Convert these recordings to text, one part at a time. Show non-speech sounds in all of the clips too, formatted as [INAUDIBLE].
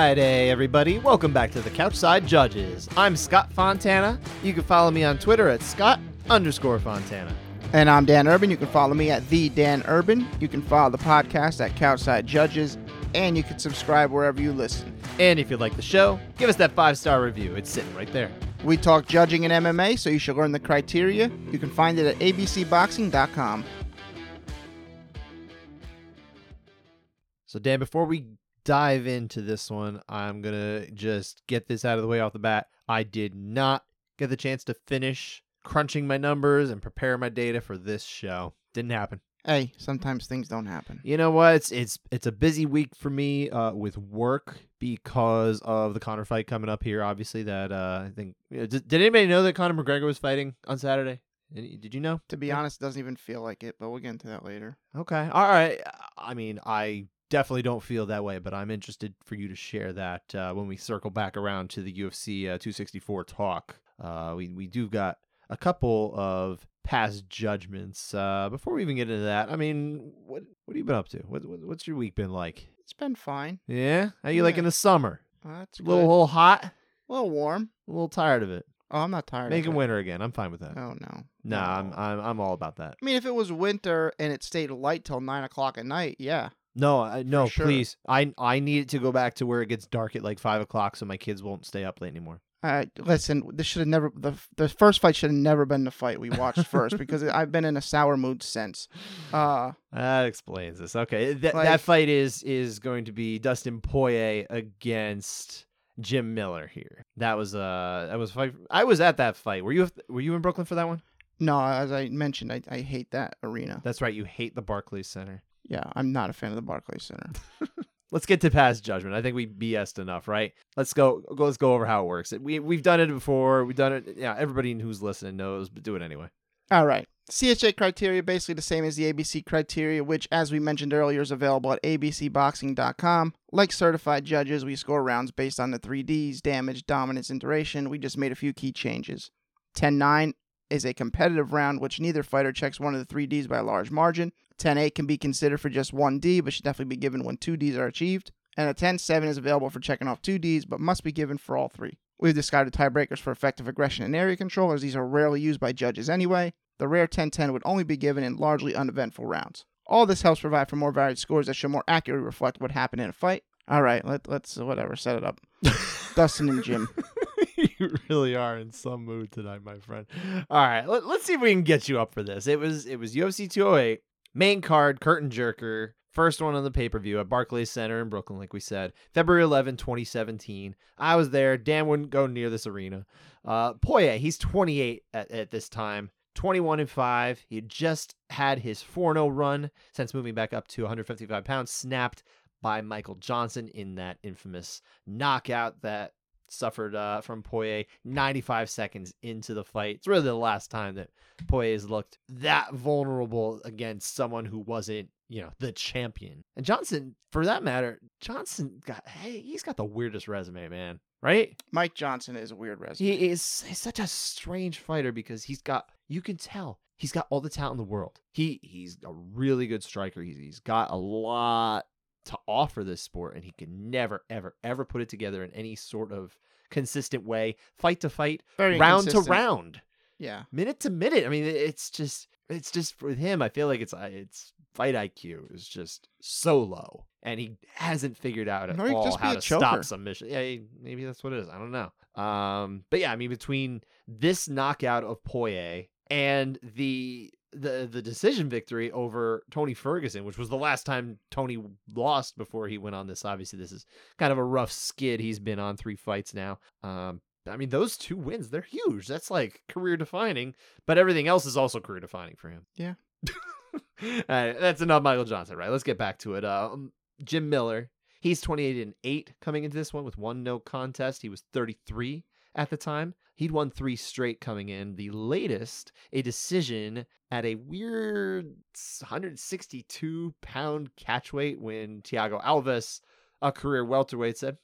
Friday, everybody. Welcome back to the Couchside Judges. I'm Scott Fontana. You can follow me on Twitter at Scott underscore Fontana. And I'm Dan Urban. You can follow me at the Dan Urban. You can follow the podcast at Couchside Judges, and you can subscribe wherever you listen. And if you like the show, give us that five star review. It's sitting right there. We talk judging in MMA, so you should learn the criteria. You can find it at abcboxing.com. So, Dan, before we dive into this one, I'm going to just get this out of the way off the bat. I did not get the chance to finish crunching my numbers and prepare my data for this show. Didn't happen. Hey, sometimes things don't happen. You know what? It's it's it's a busy week for me uh, with work because of the Conor fight coming up here. Obviously, that uh, I think. Did, did anybody know that Conor McGregor was fighting on Saturday? Did you know? To be honest, it doesn't even feel like it, but we'll get into that later. Okay. All right. I mean, I definitely don't feel that way, but I'm interested for you to share that uh, when we circle back around to the UFC uh, 264 talk. Uh, we we do got a couple of past judgments. Uh, before we even get into that, I mean, what what have you been up to? What, what what's your week been like? It's been fine. Yeah. How you like Yeah. in the summer? Uh, That's A good. little, little hot. a little warm. A little tired of it. Oh, I'm not tired. Make of it it. winter again. I'm fine with that. Oh no. Nah, I'm No. I'm I'm all about that. I mean, if it was winter and it stayed light till nine o'clock at night, yeah. No, I, no, sure. please. I I need it to go back to where it gets dark at like five o'clock, so my kids won't stay up late anymore. Uh, listen, this should have never the the first fight should have never been the fight we watched first [LAUGHS] because I've been in a sour mood since. Uh, That explains this. Okay, Th- Like- that fight is is going to be Dustin Poirier against Jim Miller here. That was uh that was fight. I was at that fight. Were you were you in Brooklyn for that one? no, as I mentioned, I, I hate that arena. That's right. You hate the Barclays Center. Yeah, I'm not a fan of the Barclays Center. [LAUGHS] Let's get to past judgment. I think we BS'd enough, right? Let's go. go let's go over how it works. We we've done it before. We've done it. Yeah, everybody who's listening knows, but do it anyway. All right. CHA criteria basically the same as the ABC criteria, which, as we mentioned earlier, is available at abcboxing.com. Like certified judges, we score rounds based on the three Ds damage, dominance, and duration. We just made a few key changes. 10 9 is a competitive round, which neither fighter checks one of the three Ds by a large margin. 10 8 can be considered for just one D, but should definitely be given when two Ds are achieved. And a 10 7 is available for checking off two Ds, but must be given for all three. We've discarded tiebreakers for effective aggression and area control, as these are rarely used by judges anyway. The rare 10-10 would only be given in largely uneventful rounds. All this helps provide for more varied scores that should more accurately reflect what happened in a fight. All right, let, let's uh, whatever set it up. [LAUGHS] Dustin and Jim. [LAUGHS] you really are in some mood tonight, my friend. All right, let, let's see if we can get you up for this. It was it was UFC 208 main card curtain jerker. First one on the pay per view at Barclays Center in Brooklyn, like we said, February 11, 2017. I was there. Dan wouldn't go near this arena. Uh, he's 28 at, at this time, 21 and 5. He just had his 4 0 run since moving back up to 155 pounds, snapped by Michael Johnson in that infamous knockout that suffered uh, from Poirier 95 seconds into the fight. It's really the last time that Poirier has looked that vulnerable against someone who wasn't, you know, the champion. And Johnson, for that matter, Johnson got hey, he's got the weirdest resume, man. Right? Mike Johnson is a weird resume. He is he's such a strange fighter because he's got you can tell he's got all the talent in the world. He he's a really good striker. He's he's got a lot to offer this sport and he can never ever ever put it together in any sort of consistent way, fight to fight, Very round to round, Yeah. minute to minute. I mean, it's just it's just with him. I feel like it's it's fight IQ is just so low, and he hasn't figured out at could all how to choker. stop submission. Yeah, maybe that's what it is. I don't know. Um, but yeah, I mean, between this knockout of Poirier and the the the decision victory over Tony Ferguson, which was the last time Tony lost before he went on this. Obviously, this is kind of a rough skid he's been on three fights now. Um, I mean, those two wins, they're huge. That's like career defining, but everything else is also career defining for him. Yeah. [LAUGHS] All right, that's enough Michael Johnson, right? Let's get back to it. Um, Jim Miller, he's 28 and 8 coming into this one with one no contest. He was 33 at the time. He'd won three straight coming in. The latest, a decision at a weird 162 pound catch weight when Thiago Alves, a career welterweight, said,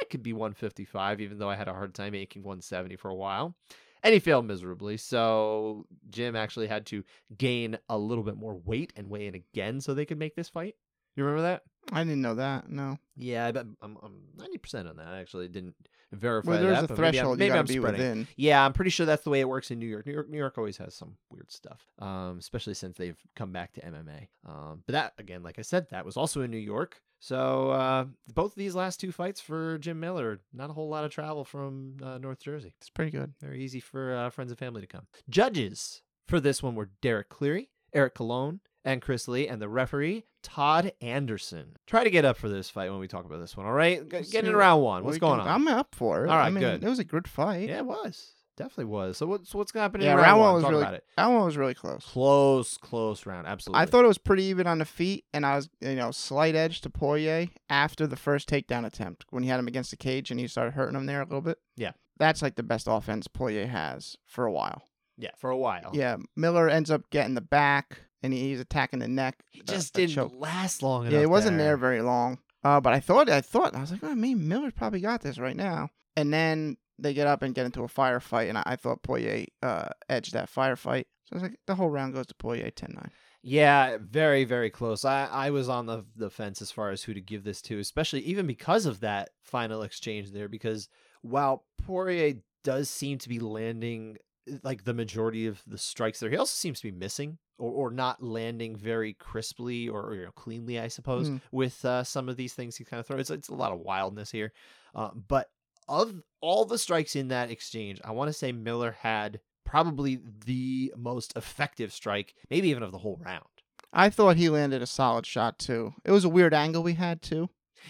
I could be 155, even though I had a hard time making 170 for a while. And he failed miserably. So Jim actually had to gain a little bit more weight and weigh in again so they could make this fight. You remember that? I didn't know that. No. Yeah, I bet I'm, I'm 90% on that. I actually didn't verify Well, there's that. a but maybe I'm- threshold maybe I'm within. Yeah, I'm pretty sure that's the way it works in New York. New York, New York always has some weird stuff, um, especially since they've come back to MMA. Um, but that, again, like I said, that was also in New York. So uh, both of these last two fights for Jim Miller, not a whole lot of travel from uh, North Jersey. It's pretty good. Very easy for uh, friends and family to come. Judges for this one were Derek Cleary, Eric Colon, and Chris Lee, and the referee Todd Anderson. Try to get up for this fight when we talk about this one. All right, get see in round one. What's going can- on? I'm up for it. All right, I mean, good. It was a good fight. Yeah, it was. Definitely was. So what's what's happening Yeah, in round round one was Talk really-. That one was really close. Close, close round. Absolutely. I thought it was pretty even on the feet, and I was, you know, slight edge to Poirier after the first takedown attempt when he had him against the cage and he started hurting him there a little bit. Yeah. That's like the best offense Poirier has for a while. yeah, for a while. Yeah, Miller ends up getting the back and he- he's attacking the neck. He uh, just didn't choke. last long enough. Yeah, it wasn't there very long. Uh, but I thought, I thought, I was like, oh, man, Miller's probably got this right now. And then they get up and get into a firefight, and I, I thought Poirier uh, edged that firefight. So I was like, the whole round goes to Poirier 10-9. Yeah, very, very close. I, I was on the the fence as far as who to give this to, especially even because of that final exchange there. Because while Poirier does seem to be landing like the majority of the strikes there, he also seems to be missing or, or not landing very crisply or, or, you know, cleanly, I suppose, Mm. with uh, some of these things he kind of throws. It's, it's a lot of wildness here. Uh, but of all the strikes in that exchange, I want to say Miller had probably the most effective strike, maybe even of the whole round. I thought he landed a solid shot, too. It was a weird angle we had, too.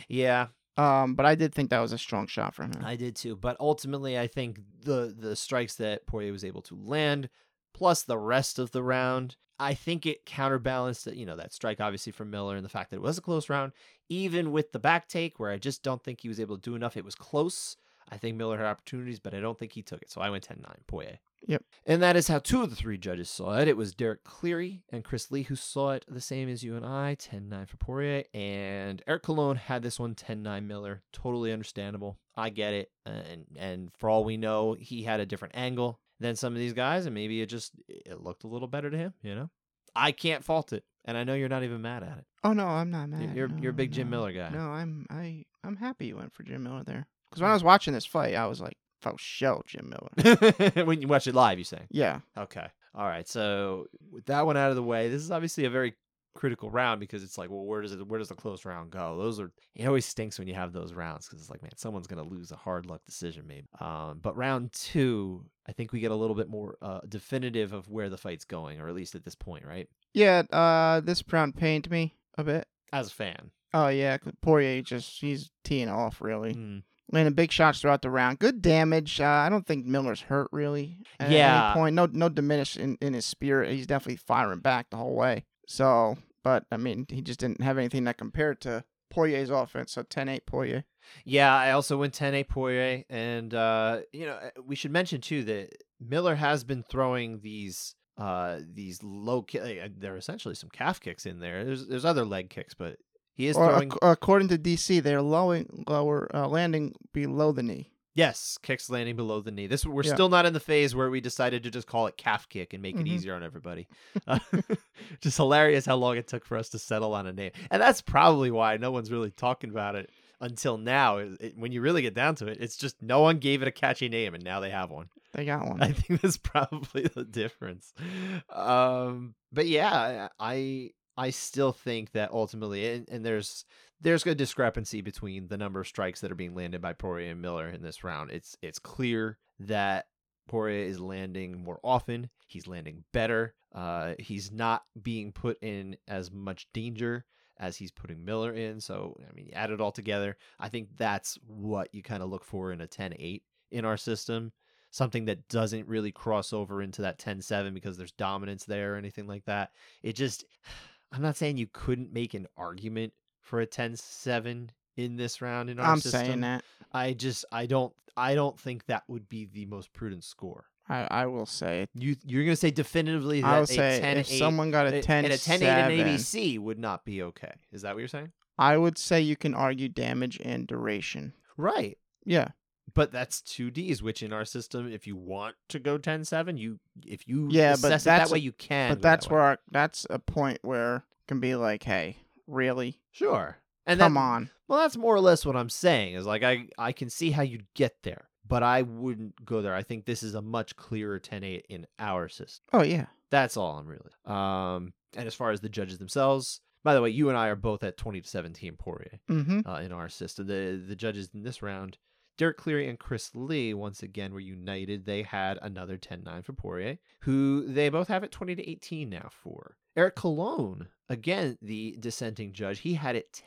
Yeah, Um, but I did think that was a strong shot for him. I did too. But ultimately, I think the the strikes that Poirier was able to land, plus the rest of the round, I think it counterbalanced. You know that strike obviously from Miller and the fact that it was a close round, even with the back take where I just don't think he was able to do enough. It was close. I think Miller had opportunities, but I don't think he took it. So I went 10 9, Poirier. Yep. And that is how two of the three judges saw it. It was Derek Cleary and Chris Lee who saw it the same as you and I, 10 9 for Poirier. And Eric Colon had this one 10 9 Miller. Totally understandable. I get it. Uh, and and for all we know, he had a different angle than some of these guys, and maybe it just it looked a little better to him, you know? I can't fault it. And I know you're not even mad at it. Oh no, I'm not mad. You're- you're a No, big Jim. Miller guy. No, I'm I I'm happy you went for Jim Miller there. Because when I hmm. was watching this fight, I was like, "Oh, show Jim Miller." [LAUGHS] when you watch it live, you say? yeah, Okay. All right. So with that one out of the way, this is obviously a very critical round because it's like, well, where does it where does the close round go? Those are it always stinks when you have those rounds because it's like, man, someone's gonna lose a hard luck decision maybe. Um, but round two, I think we get a little bit more uh, definitive of where the fight's going, or at least at this point, right? yeah. Uh, this round pained me a bit. As a fan. Oh yeah, Poirier just he's teeing off really, Mm. Landing big shots throughout the round. Good damage. Uh, I don't think Miller's hurt really. At Yeah. any point, no no diminish in, in his spirit. He's definitely firing back the whole way. So, but I mean, he just didn't have anything that compared to Poirier's offense. So 10-8 Poirier. Yeah, I also went 10 8 Poirier. And, uh, you know, we should mention, too, that Miller has been throwing these. Uh, these low ki- uh, there are essentially some calf kicks in there. There's there's other leg kicks, but he is Or throwing ac- according to DC, they're lowing lower uh, landing below the knee. yes kicks landing below the knee. This we're Yeah. still not in the phase where we decided to just call it calf kick and make it Mhm. easier on everybody. [LAUGHS] Uh, [LAUGHS] just hilarious how long it took for us to settle on a name, and that's probably why no one's really talking about it until now. It- it- when you really get down to it, it's just no one gave it a catchy name, and now they have one. They got one. [LAUGHS] I think that's probably the difference. Um, but yeah, I I still think that ultimately, and, and there's there's a discrepancy between the number of strikes that are being landed by Poirier and Miller in this round. It's it's clear that Poirier is landing more often. He's landing better. Uh, he's not being put in as much danger as he's putting Miller in. So, I mean, add it all together. I think that's what you kind of look for in a 10 8 in our system. Something that doesn't really cross over into that 10 7 because there's dominance there or anything like that. It just, I'm not saying you couldn't make an argument for a 10 7 in this round in our I'm system. saying that. I just, I don't, I don't think that would be the most prudent score. I, I will say it. You, you're going to say definitively that I will a say 10 if 8 someone got a 10 and a 10 8 7, in ABC would not be okay. Is that what you're saying? I would say you can argue damage and duration. Right. Yeah. But that's two Ds, which in our system, if you want to go 10 7, you if you Yeah, but assess it that that's a- way, you can. But go that that's where our, that's a point where can be like, hey, really? Sure. And Come that, on. Well, that's more or less what I'm saying. Is like I I can see how you'd get there, but I wouldn't go there. I think this is a much clearer 10-8 in our system. Oh yeah. That's all I'm really. Um, and as far as the judges themselves, by the way, you and I are both at 20 to 17 Poirier Mm-hmm. uh, in our system. The the judges in this round, Derek Cleary and Chris Lee, once again were united. They had another 10-9 for Poirier, who they both have at 20 to 18 now for. Eric Colon, again, the dissenting judge, he had it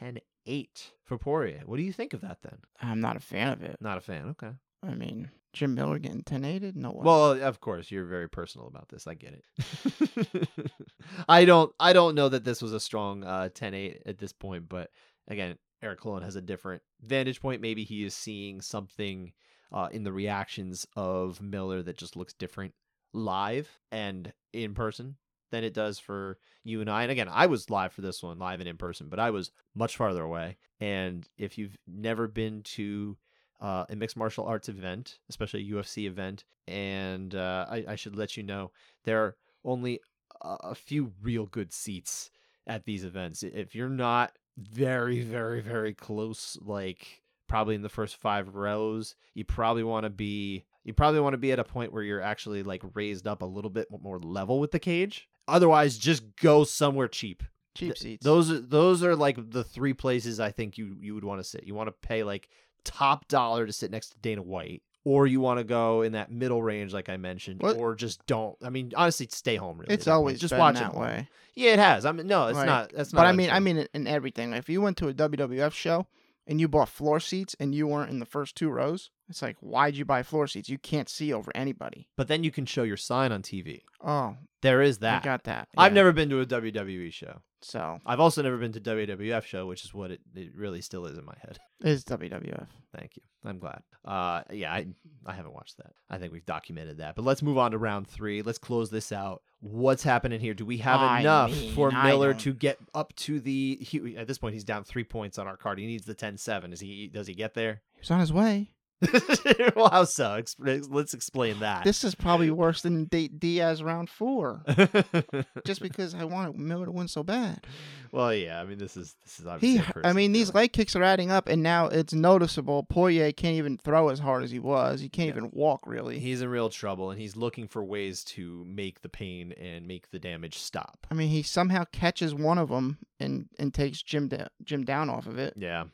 10-8 for Poirier. What do you think of that then? I'm not a fan of it. Not a fan. Okay. I mean, Jim Miller getting 10 aided? No way. Well, of course, you're very personal about this. I get it. [LAUGHS] I don't I don't know that this was a strong uh 10-8 at this point, but again, Eric Colon has a different vantage point. Maybe he is seeing something uh in the reactions of Miller that just looks different live and in person than it does for you and I. And again, I was live for this one, live and in person, but I was much farther away. And if you've never been to uh, a mixed martial arts event, especially a UFC event, and uh, I, I should let you know there are only a, a few real good seats at these events. If you're not very, very, very close, like probably in the first five rows, you probably want to be you probably want to be at a point where you're actually like raised up a little bit more level with the cage. Otherwise, just go somewhere cheap. Cheap Th- seats. Those are those are like the three places I think you you would want to sit. You want to pay like top dollar to sit next to Dana White, or you want to go in that middle range like I mentioned, What- or just don't. I mean, honestly, stay home. Really, it's always just watch that it. way. Yeah, it has. I mean, no, it's Like, not. That's not. But I mean, I'm I mean, in everything. If you went to a WWF show and you bought floor seats and you weren't in the first two rows, it's like, why'd you buy floor seats? You can't see over anybody. but then you can show your sign on TV. Oh, There is that. I got that. I've never been to a WWE show. So I've also never been to WWF show, which is what it, it really still is in my head. [LAUGHS] it's WWF. Thank you. I'm glad. Uh, yeah, I I haven't watched that. I think we've documented that. But let's move on to round three. Let's close this out. What's happening here? Do we have I enough mean, for I Miller don't- to get up to the? He, at this point, he's down three points on our card. He needs the 10-7. Is he? Does he get there? He's on his way. [LAUGHS] well, how so? Let's explain that. This is probably worse than D- Diaz round four. Just [LAUGHS] because I wanted Miller to win so bad. well, yeah. I mean, this is this is obviously. He, I mean, these leg kicks are adding up, and now it's noticeable. Poirier can't even throw as hard as he was. He can't Yeah. even walk really. He's in real trouble, and he's looking for ways to make the pain and make the damage stop. I mean, he somehow catches one of them and and takes Jim da- Jim down off of it, Yeah.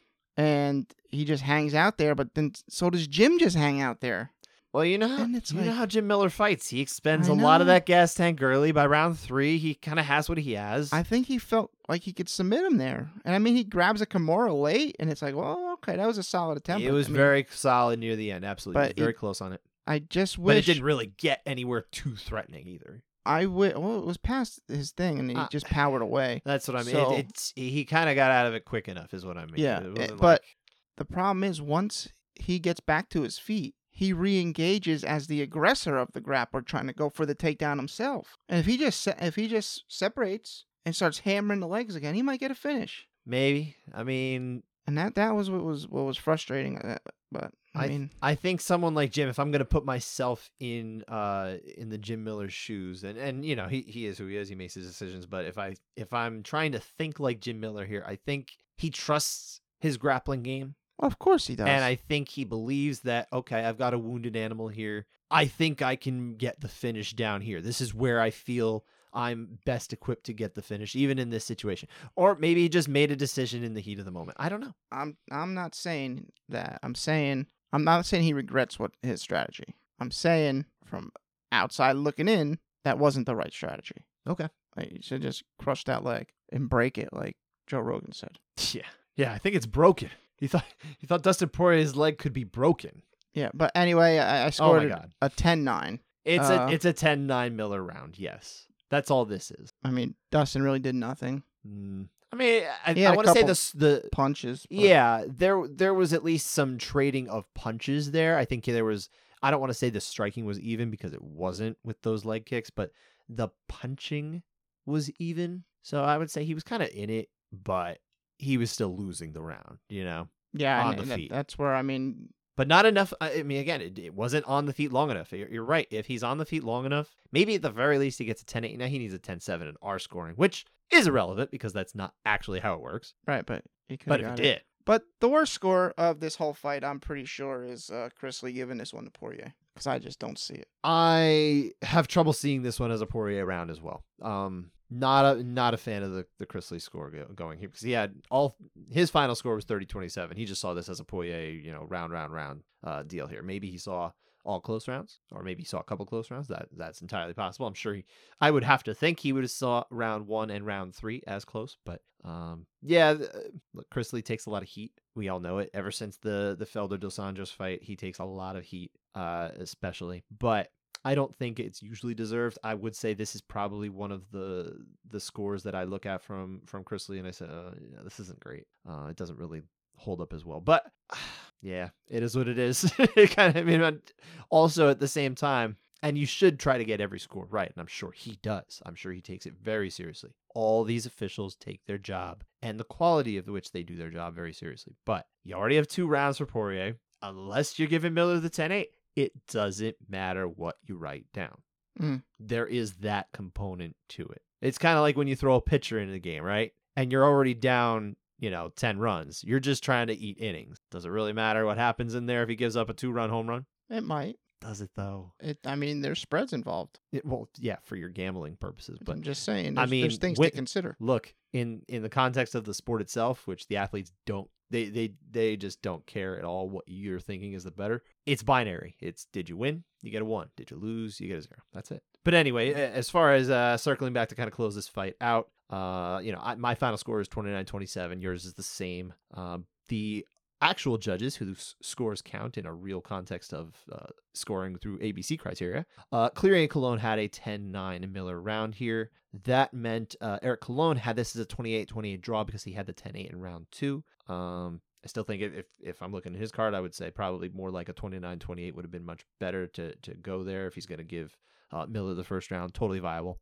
And he just hangs out there. But then so does Jim just hang out there. Well, you know, how, you know how Jim Miller fights. He expends a lot of that gas tank early. By round three, he kind of has what he has. I think he felt like he could submit him there, and I mean, he grabs a Kimura late, and it's like, well, okay, that was a solid attempt. it was I mean, very solid near the end. Absolutely, very it- close on it. I just wish, But it didn't really get anywhere too threatening either. I wi- Well, it was past his thing, and he Uh, just powered away. That's what I mean. So- it, it's he kind of got out of it quick enough, is what I mean. Yeah, It eh, but- like- The problem is, once he gets back to his feet, he re-engages as the aggressor of the grappler, trying to go for the takedown himself. And if he just if he just separates and starts hammering the legs again, he might get a finish. maybe. I mean, And that that was what was what was frustrating. uh, But I, I mean, I think someone like Jim, if I'm gonna put myself in uh in the Jim Miller's shoes, and and you know he he is who he is, he makes his decisions. But if I if I'm trying to think like Jim Miller here, I think he trusts his grappling game, of course he does. and I think he believes that okay, I've got a wounded animal here. I think I can get the finish down here. This is where I feel I'm best equipped to get the finish, even in this situation. Or maybe he just made a decision in the heat of the moment. I don't know. I'm I'm not saying that. I'm saying I'm not saying he regrets what his strategy. I'm saying from outside looking in, that wasn't the right strategy. Okay. Like, you should just crush that leg and break it, like Joe Rogan said. [LAUGHS] Yeah, yeah. I think it's broken. He thought he thought Dustin Poirier's leg could be broken. Yeah, but anyway, I, I Oh scored my a- god. a 10-9. It's Uh, a it's a 10-9 Miller round. Yes, that's all this is. I mean, Dustin really did nothing. Mm. I mean, I, I want to say this the Punches. but- yeah there there was at least some trading of punches there. I think there was. I don't want to say the striking was even because it wasn't with those leg kicks, but the punching was even. So I would say he was kind of in it, but he was still losing the round. You know. Yeah, on the that- feet. that's where I mean, but not enough. I I mean, again, it, it wasn't on the feet long enough. You're, you're right. If he's on the feet long enough, maybe at the very least he gets a 10 8. Now he needs a 10 7 in our scoring, which is irrelevant because that's not actually how it works. right, but He coulda But if it did, But the worst score of this whole fight, I'm pretty sure, is uh, Chris Lee giving this one to Poirier because I just don't see it. I have trouble seeing this one as a Poirier round as well. Um, not a not a fan of the the Chris Lee score go, going here because he had all his final score was 30-27. He just saw this as a Poirier, you know, round round round uh, deal here. Maybe he saw all close rounds, or maybe he saw a couple close rounds. That that's entirely possible. I'm sure he. I would have to think he would have saw round one and round three as close, but um, yeah. th- Look, Chris Lee takes a lot of heat. We all know it. Ever since the the Felder dos Anjos fight, he takes a lot of heat, uh, especially. But I don't think it's usually deserved. I would say this is probably one of the the scores that I look at from from Chris Lee, and I say, uh, yeah, this isn't great. Uh, it doesn't really hold up as well. But [SIGHS] yeah, it is what it is. [LAUGHS] it kind of, I mean, also at the same time, and you should try to get every score right, and I'm sure he does. I'm sure he takes it very seriously. All these officials take their job and the quality of which they do their job very seriously. But you already have two rounds for Poirier. Unless you're giving Miller the 10 8, it doesn't matter what you write down. Mm. There is that component to it. It's kind of like when you throw a pitcher into the game, right? And you're already down, you know, 10 runs. You're just trying to eat innings. Does it really matter what happens in there if he gives up a two run home run? It might. Does it though? It. I mean, there's spreads involved. It, well, yeah, for your gambling purposes. But I'm just saying. I There's, there's mean, things with- to consider. look, in in the context of the sport itself, which the athletes don't they they they just don't care at all what you're thinking is the better. It's binary. It's did you win? You get a one. Did you lose? You get a zero. That's it. But anyway, as far as uh, circling back to kind of close this fight out, uh, you know, I, my final score is 29-27. Yours is the same. Um, the actual judges whose scores count in a real context of uh, scoring through ABC criteria. Uh, Cleary and Colon had a 10-9 Miller round here. That meant uh, Eric Colon had this as a 28-28 draw because he had the 10-8 in round two. Um, I still think if, if I'm looking at his card, I would say probably more like a 29-28 would have been much better to to go there if he's going to give uh, Miller the first round. Totally viable.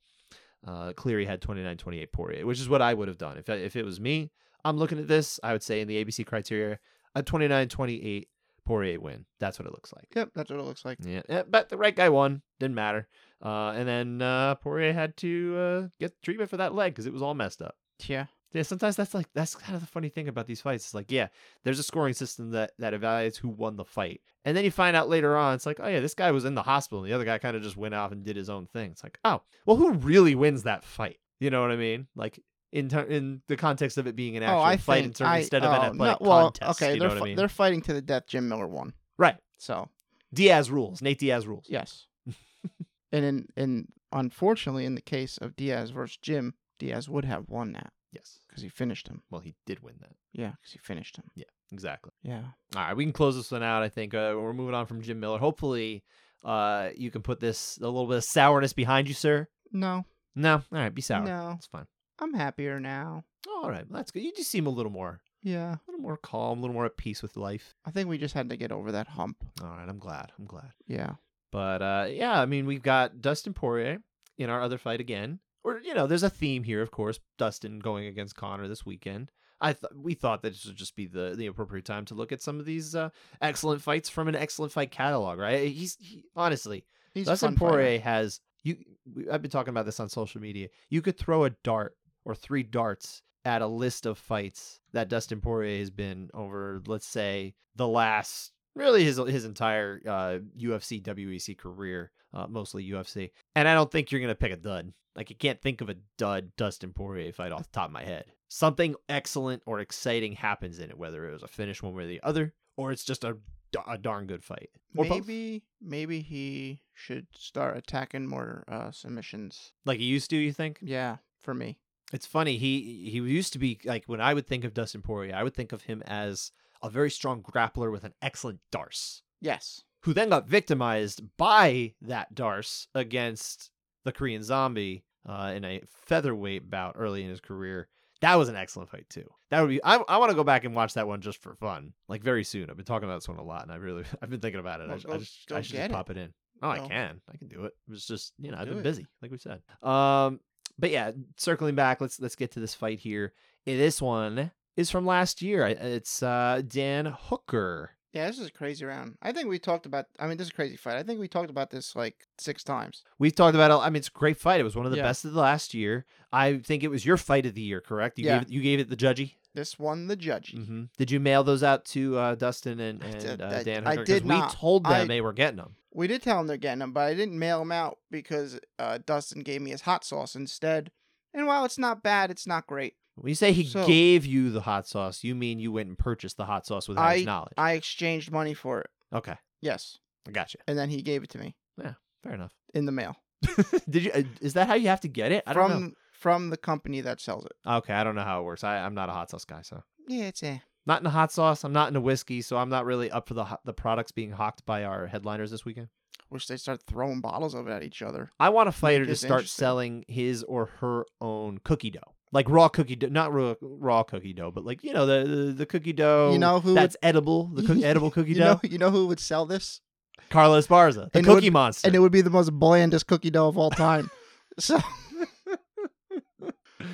Uh, Cleary had 29-28 Poirier, which is what I would have done if if it was me. I'm looking at this. I would say in the ABC criteria, a 29-28 Poirier win. That's what it looks like. Yep, that's what it looks like. Yeah, yeah, but the right guy won. Didn't matter. Uh, and then uh, Poirier had to uh, get treatment for that leg because it was all messed up. Yeah. Yeah, sometimes that's like that's kind of the funny thing about these fights. It's like, yeah, there's a scoring system that that evaluates who won the fight, and then you find out later on, it's like, oh yeah, this guy was in the hospital, and the other guy kind of just went off and did his own thing. It's like, oh, well, who really wins that fight? You know what I mean? Like in ter- in the context of it being an actual oh, fight I, instead of oh, an no, athletic well, contest. okay, you they're fi- I mean? they're fighting to the death. Jim Miller won. Right. So Diaz rules. Nate Diaz rules. yes. [LAUGHS] and in in unfortunately, in the case of Diaz versus Jim, Diaz would have won that Yes. because he finished him. Well, he did win that. Yeah, because he finished him. Yeah, exactly. Yeah. All right, we can close this one out. I think uh, we're moving on from Jim Miller. Hopefully, uh, you can put this a little bit of sourness behind you, sir. No. No, all right, be sour. No. That's fine. I'm happier now. All right, that's good. You just seem a little more, Yeah. a little more calm, a little more at peace with life. I think we just had to get over that hump. All right, I'm glad. I'm glad. Yeah. But uh, yeah, I mean, we've got Dustin Poirier in our other fight again. Or you know, there's a theme here, of course. Dustin going against Conor this weekend. I th- we thought that this would just be the the appropriate time to look at some of these uh, excellent fights from an excellent fight catalog, right? He's he, honestly He's a Dustin fun fighter. Poirier has you. we- I've been talking about this on social media. You could throw a dart or three darts at a list of fights that Dustin Poirier has been over. Let's say the last, really his his entire uh, UFC WEC career, uh, mostly UFC. And I don't think you're gonna pick a dud. Like you can't think of a dud Dustin Poirier fight off the top of my head. Something excellent or exciting happens in it, whether it was a finish one way or the other, or it's just a, a darn good fight. Or both. Maybe maybe he should start attacking more uh, submissions. like he used to. You think? Yeah, for me. It's funny. He he used to be like when I would think of Dustin Poirier, I would think of him as a very strong grappler with an excellent darce, Yes. who then got victimized by that darce against the Korean Zombie uh, in a featherweight bout early in his career. That was an excellent fight too. That would be. I, I want to go back and watch that one just for fun, like very soon. I've been talking about this one a lot, and I really [LAUGHS] I've been thinking about it. I, Well, sh- go- I just, I should just it. pop it in. Oh, I can. I can do it. It was just you know I've Do been it. busy, like we said. Um, but yeah, circling back, let's let's get to this fight here. This one is from last year. It's uh Dan Hooker. Yeah, this is a crazy round. I think we talked about. I mean, this is a crazy fight. I think we talked about this like six times. We've talked about. it. I mean, it's a great fight. It was one of the Yeah. best of the last year. I think it was your fight of the year, correct? You Yeah. gave it, you gave it the judgy. This one, the judge. hmm Did you mail those out to uh, Dustin and, I and uh, I- Dan? I Hooker? 'Cause did we not. told them I- they were getting them. We did tell him they're getting them, but I didn't mail them out because uh, Dustin gave me his hot sauce instead. And while it's not bad, it's not great. When you say he So- gave you the hot sauce, you mean you went and purchased the hot sauce without his knowledge? I exchanged money for it. okay, Yes, I got you. and then he gave it to me Yeah, Fair enough. in the mail [LAUGHS] Did you? uh, Is that how you have to get it? I don't from know. from the company that sells it. Okay, I don't know how it works. I, I'm not a hot sauce guy, so Yeah, it's eh. Not in a hot sauce. I'm not in a whiskey, so I'm not really up for the the products being hawked by our headliners this weekend. Wish they start throwing bottles of it at each other. I want a fighter to start selling his or her own cookie dough, like raw cookie dough, not raw, raw cookie dough, but like you know the the, the cookie dough. you know who? that's edible, the cook, [LAUGHS] edible cookie you dough. know, you know who would sell this? Carla Esparza, the And it would- Cookie Monster. And it would be the most blandest cookie dough of all time. [LAUGHS] so [LAUGHS]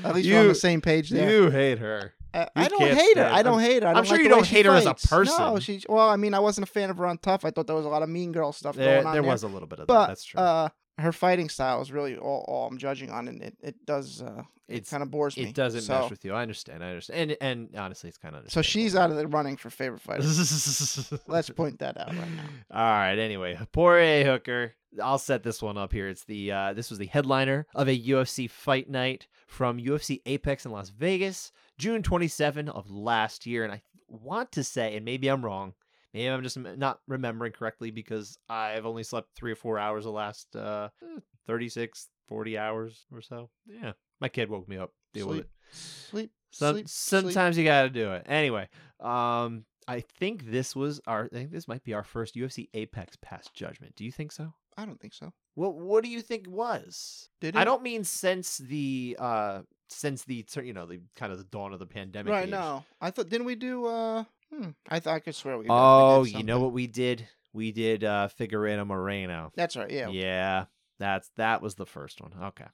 at least we're on the same page there. you hate her. I, I don't hate her. I don't I'm- hate her. I I'm sure like you don't hate her as a fights. No, she. Well, I mean, I wasn't a fan of her on Tough. I thought there was a lot of Mean Girl stuff There, going on there there. was a little bit of but that. That's true. uh, her fighting style is really all, all I'm judging on, and it, it does uh, it kind of bores me. it doesn't so, mesh with you. I understand. I understand. And and honestly, it's kind of So she's out of the running for favorite [LAUGHS] fighter. Let's point that out right now. [LAUGHS] All right. Anyway, Poirier Hooker. I'll set this one up here. It's the uh, this was the headliner of a UFC fight night from UFC Apex in Las Vegas, June 27 of last year. And I want to say, and maybe I'm wrong, maybe I'm just not remembering correctly because I've only slept three or four hours the last uh, eh, 36, 40 hours or so. Yeah, my kid woke me up. Deal with sleep, it. sleep, Some, sleep, sleep. sometimes you got to do it. Anyway, um, I think this was our. I think this might be our first UFC Apex Pass judgment. Do you think so? I don't think so. What What do you think was? Did I don't mean since the uh since the you know the kind of the dawn of the pandemic. Right age. now, I thought didn't we do? uh hmm, I thought I could swear we. Oh, you know what we did? We did uh Figueiredo Moreno. That's right. Yeah. Yeah, that's that was the first one. Okay,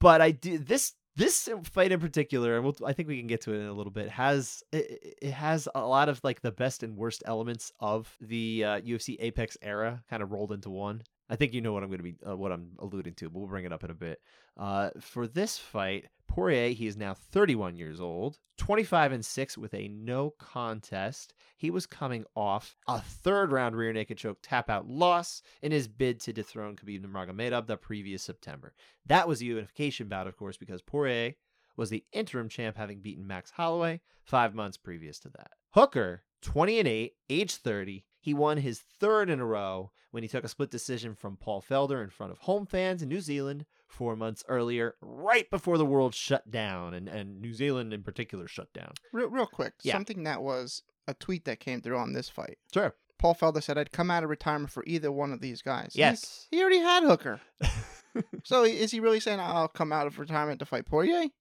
but I did this this fight in particular, and we'll, I think we can get to it in a little bit. Has it, it has a lot of like the best and worst elements of the uh, UFC Apex era kind of rolled into one. I think you know what I'm going to be uh, what I'm alluding to, but we'll bring it up in a bit. Uh, for this fight, Poirier, he is now 31 years old, 25 and 6 with a no contest. He was coming off a third round rear naked choke tap out loss in his bid to dethrone Khabib Nurmagomedov the previous September. That was a unification bout, of course, because Poirier was the interim champ, having beaten Max Holloway five months previous to that. Hooker, 20 and 8, age 30, he won his third in a row when he took a split decision from Paul Felder in front of home fans in New Zealand four months earlier, right before the world shut down, and, and New Zealand in particular shut down. Real, real quick, Yeah. something that was a tweet that came through on this fight. Sure. Paul Felder said, "I'd come out of retirement for either one of these guys." Yes. he already had Hooker. [LAUGHS] so is he really saying I'll come out of retirement to fight Poirier? [GASPS]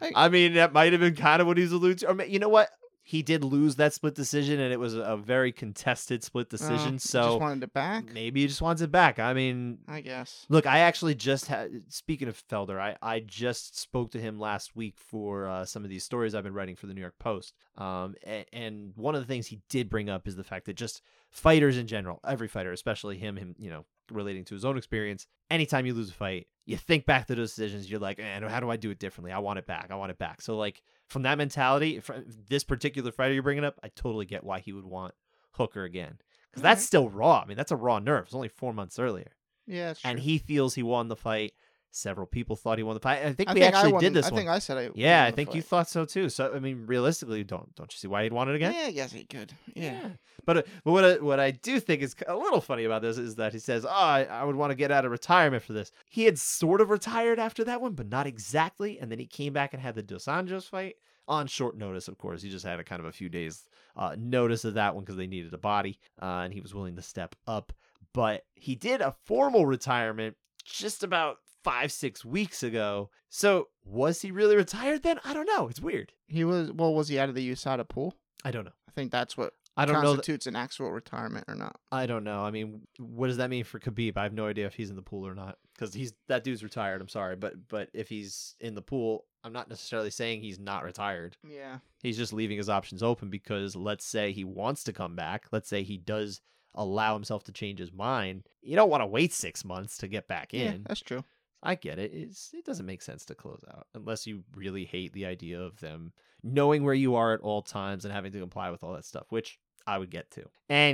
Like- I mean, that might have been kind of what he's alluding to. Or you know what? He did lose that split decision, and it was a very contested split Uh, decision. he so just wanted it back. maybe he just wants it back. I mean, I guess. Look, I actually just had. Speaking of Felder, I I just spoke to him last week for uh, some of these stories I've been writing for the New York Post. Um, and, and one of the things he did bring up is the fact that just fighters in general, every fighter, especially him, him, you know, relating to his own experience. Anytime you lose a fight, you think back to those decisions. You're like, man, how do I do it differently? I want it back. I want it back. So like from that mentality, from this particular fighter you're bringing up, I totally get why he would want Hooker again because that's Alright. still raw. I mean, that's a raw nerve. It's only four months earlier Yeah, and he feels he won the fight. Several people thought he won the fight. I think I we think actually won- did this I one. think I said I. yeah, I think you thought so too. So I mean, realistically, don't don't you see why he'd want it again? Yeah, yes, he could. Yeah. But uh, but what I, what I do think is a little funny about this is that he says, "Oh, I, I would want to get out of retirement for this." He had sort of retired after that one, but not exactly. And then he came back and had the Dos Anjos fight on short notice. Of course, he just had a kind of a few days uh, notice of that one because they needed a body, uh, and he was willing to step up. But he did a formal retirement just about five six weeks ago. So was he really retired then? I don't know. It's weird. He was. Well, was he out of the USADA pool? I don't know. I think that's what I don't know. th- constitutes an actual retirement or not. I don't know. I mean, what does that mean for Khabib? I have no idea if he's in the pool or not because he's that dude's retired. I'm sorry, but but if he's in the pool, I'm not necessarily saying he's not retired. Yeah. He's just leaving his options open because let's say he wants to come back. Let's say he does allow himself to change his mind. You don't want to wait six months to get back Yeah, in. that's true. I get it. It's, it doesn't make sense to close out unless you really hate the idea of them knowing where you are at all times and having to comply with all that stuff, which I would get to.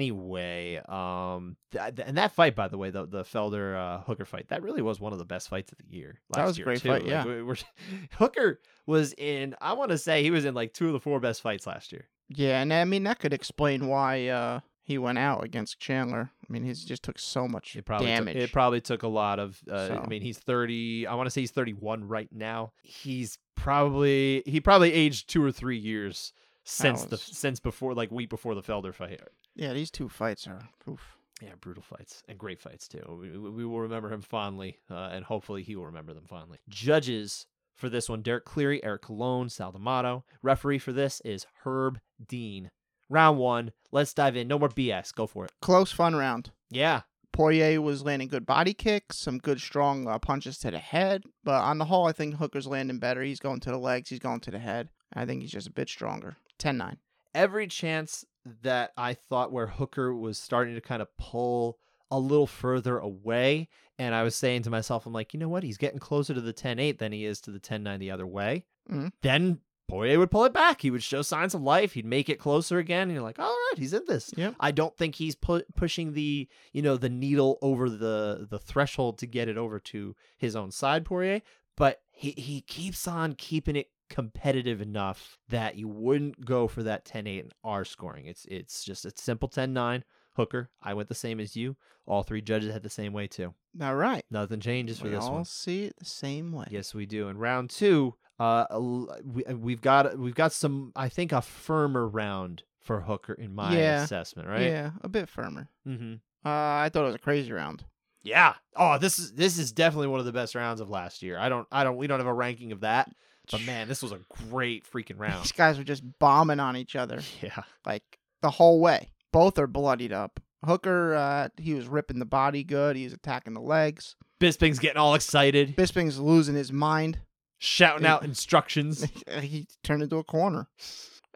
Anyway, um, th- th- and that fight, by the way, the the Felder uh, Hooker fight, that really was one of the best fights of the year. Last That was a great too. fight, Like, yeah. we- we're- [LAUGHS] Hooker was in. I want to say he was in like two of the four best fights last year. Yeah, and I mean that could explain why uh, he went out against Chandler. I mean, he just took so much It probably damage. Took, it probably took a lot of. Uh, I mean, he's thirty. I want to say he's thirty-one right now. He's probably he probably aged two or three years since the since before like week before the Felder fight. yeah, these two fights are. Oof. Yeah, brutal fights and great fights too. We, we will remember him fondly, uh, and hopefully he will remember them fondly. Judges for this one: Derek Cleary, Eric Colon, Sal D'Amato. Referee for this is Herb Dean. Round one. Let's dive in. No more BS. Go for it. Close, fun round. Yeah, Poirier was landing good body kicks, some good strong uh, punches to the head, but on the whole, I think Hooker's landing better. He's going to the legs, he's going to the head. I think he's just a bit stronger. 10-9. every chance that I thought where Hooker was starting to kind of pull a little further away. And I was saying to myself, I'm like, you know what? He's getting closer to the 10 8 than he is to the 10 9 the other way. Mhm. Then Poirier would pull it back. He would show signs of life. He'd make it closer again. And you're like, all right, he's in this. Yep. I don't think he's pu- pushing the, you know, the needle over the the threshold to get it over to his own side, Poirier. But he, he keeps on keeping it competitive enough that you wouldn't go for that 10-8 and R scoring. It's it's just a simple 10-9. Hooker, I went the same as you. All three judges had the same way too. All right. Nothing changes for We this all one. All see it the same way. Yes, we do. In round two, uh, we, we've got we've got some. I think a firmer round for Hooker in my Yeah. assessment, right? Yeah, a bit firmer. Mm-hmm. Uh, I thought it was a crazy round. Yeah. Oh, this is this is definitely one of the best rounds of last year. I don't I don't we don't have a ranking of that, but man, this was a great freaking [LAUGHS] round. These guys were just bombing on each other Yeah. like the whole way. Both are bloodied up. Hooker, uh, he was ripping the body good. He was attacking the legs. Bisping's getting all excited, Bisping's losing his mind. Shouting out instructions, [LAUGHS] he turned into a corner.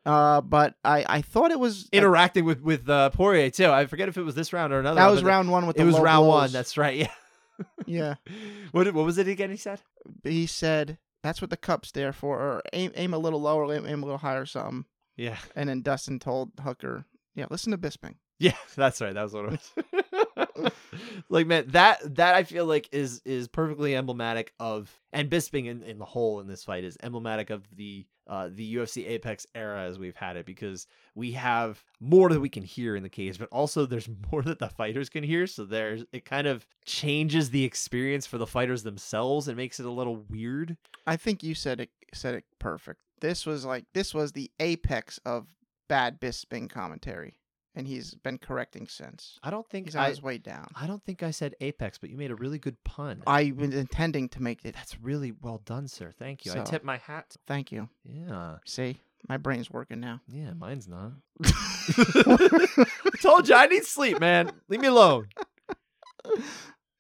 Uh, but I, I thought it was interacting with with uh, Poirier too. I forget if it was this round or another. that one, was round one with It the was low round one. That's right. Yeah. [LAUGHS] yeah. [LAUGHS] What did- what was it again? He said. He said that's what the cup's there for. Or aim aim a little lower, aim, aim a little higher, or something. Yeah. And then Dustin told Hooker, "Yeah, listen to Bisping." Yeah, that's right. That was what it was. Like man, that that I feel like is is perfectly emblematic of and Bisping in, in the whole in this fight is emblematic of the uh the UFC Apex era as we've had it because we have more that we can hear in the cage, but also there's [LAUGHS] more that the fighters can hear. So there's it kind of changes the experience for the fighters themselves and makes it a little weird. I think you said it said it perfect. This was like this was the apex of bad Bisping commentary, and he's been correcting since. I don't think He's on I, his way down. I don't think I said Apex, but you made a really good pun. I was intending to make it. That's really well done, sir. Thank you. I So- tip my hat. Thank you. Yeah. See, my brain's working now. Yeah, mine's not. I [LAUGHS] [LAUGHS] Told you I need sleep, man. Leave me alone.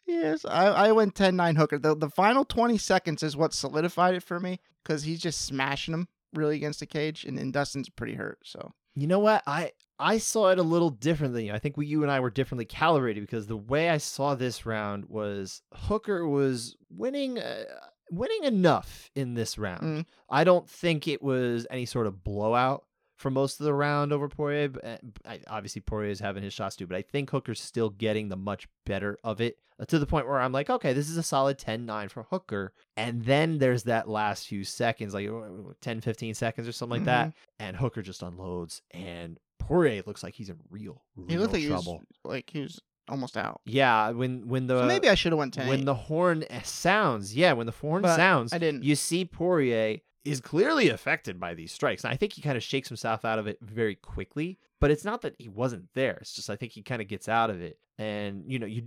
yes, I, I went 10-9 Hooker. The the final twenty seconds is what solidified it for me because he's just smashing him really against the cage, and, and Dustin's pretty hurt. So You know what? I I saw it a little different than you. I think we, you and I were differently calibrated because the way I saw this round was Hooker was winning uh, winning enough in this round. Mm. I don't think it was any sort of blowout for most of the round over Poirier. But I, obviously, Poirier is having his shots too, but I think Hooker's still getting the much better of it uh, to the point where I'm like, okay, this is a solid 10 9 for Hooker. And then there's that last few seconds, like uh, 10, 15 seconds or something like that. And Hooker just unloads, and Poirier looks like he's in real, real he looked like trouble. he was like he was almost out. Yeah, when when the so maybe I should have went 10 when the horn uh, sounds, yeah, when the horn But sounds, I didn't. you see Poirier is clearly affected by these strikes. And I think he kind of shakes himself out of it very quickly. But it's not that he wasn't there. It's just I think he kind of gets out of it. And you know, you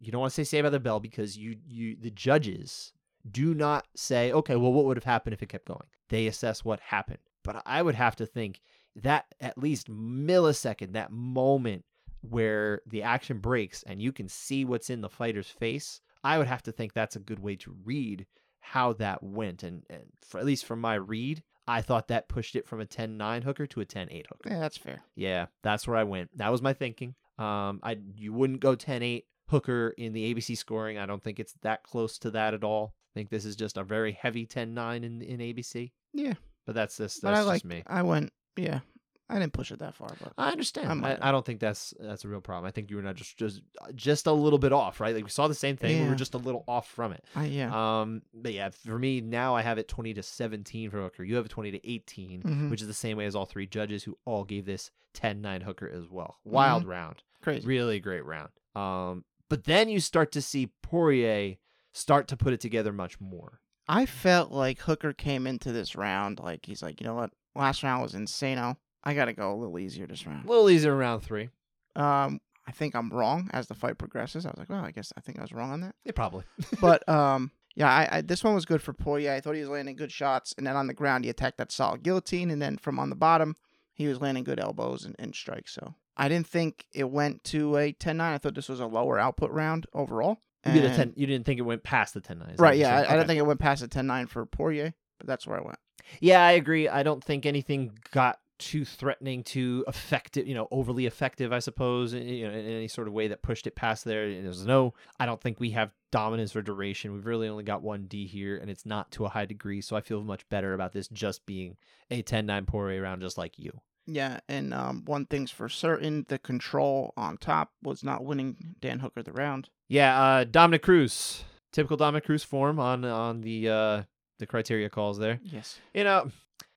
you don't want to say say by the bell because you you the judges do not say, okay, well, what would have happened if it kept going? They assess what happened. But I would have to think that at least millisecond, that moment where the action breaks and you can see what's in the fighter's face, I would have to think that's a good way to read how that went. And, and for, at least from my read, I thought that pushed it from a 10 9 hooker to a 10 8 hooker. yeah, that's fair. Yeah, that's where I went. That was my thinking. Um, I you wouldn't go 10 8 Hooker in the ABC scoring. I don't think it's that close to that at all. I think this is just a very heavy 10-9 in in ABC. Yeah. But that's just But I just like. me. I went. Yeah. I didn't push it that far, but I understand. I'm I, don't think that's that's a real problem. I think you were not just just just a little bit off, right? Like we saw the same thing. We were just a little off from it. I yeah. Um, but yeah, for me now I have it twenty to seventeen for Hooker. You have it twenty to 18 Mhm. which is the same way as all three judges who all gave this 10-9 Hooker as well. Wild Mm-hmm. round, Crazy. really great round. Um, but then you start to see Poirier start to put it together much more. I felt like Hooker came into this round like he's like, you know what? Last round was insano. I got to go a little easier this round. A little easier in round three. Um, I think I'm wrong as the fight progresses. I was like, well, I guess I think I was wrong on that. Yeah, probably. [LAUGHS] But um, yeah, I, I this one was good for Poirier. I thought he was landing good shots, and then on the ground he attacked that solid guillotine, and then from on the bottom he was landing good elbows and, and strikes. So I didn't think it went to a 10-9. I thought this was a lower output round overall. You, did a And- 10, you didn't think it went past the 10-9. is that what right? Yeah, I, saying? I don't think it went past a 10-9 for Poirier, but that's where I went. Yeah, I agree. I don't think anything got too threatening, too effective, you know, overly effective, I suppose, i- you know, in any sort of way that pushed it past there. And There's no, I don't think we have dominance or duration. We've really only got one D here, and it's not to a high degree. So I feel much better about this just being a 10 9 Poirier round, just like you. Yeah, and um, one thing's for certain: the control on top was not winning Dan Hooker the round. Yeah, uh, Dominick Cruz, typical Dominick Cruz form on on the uh, the criteria calls there. Yes. You know,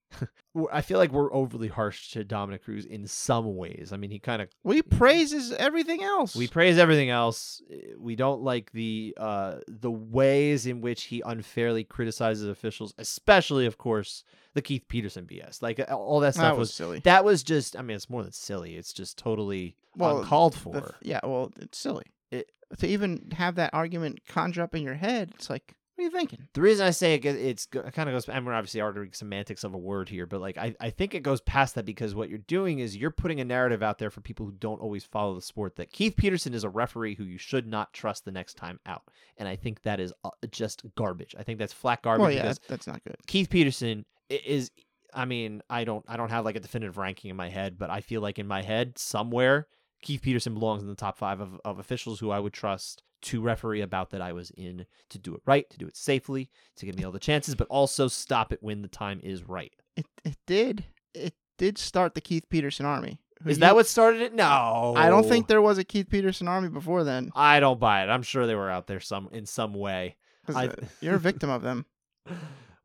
[LAUGHS] I feel like we're overly harsh to Dominick Cruz in some ways. I mean, he kind of We praises everything else. We praise everything else. Eh, We don't like the uh the ways in which he unfairly criticizes officials, especially of course the Keith Peterson BS. Like uh, all that stuff that was, was silly. that was just I mean it's more than silly. It's just totally Well, uncalled for. The yeah, well, it's silly. It- to even have that argument conjure up in your head, it's like, what are you thinking? The reason I say it, it's it kind of goes. We're obviously arguing semantics of a word here, but like I, I think it goes past that because what you're doing is you're putting a narrative out there for people who don't always follow the sport that Keith Peterson is a referee who you should not trust the next time out, and I think that is uh, just garbage. I think that's flat garbage well, yeah, that's not good. Keith Peterson is. I mean, I don't, I don't have like a definitive ranking in my head, but I feel like in my head somewhere Keith Peterson belongs in the top five of, of officials who I would trust to referee about that I was in to do it right, to do it safely, to give me all the chances, but also stop it when the time is right. It it did it did start the Keith Peterson army. Is you- that what started it? No, I don't think there was a Keith Peterson army before then. I don't buy it. I'm sure they were out there some in some way. I- you're a victim of them. [LAUGHS] [LAUGHS]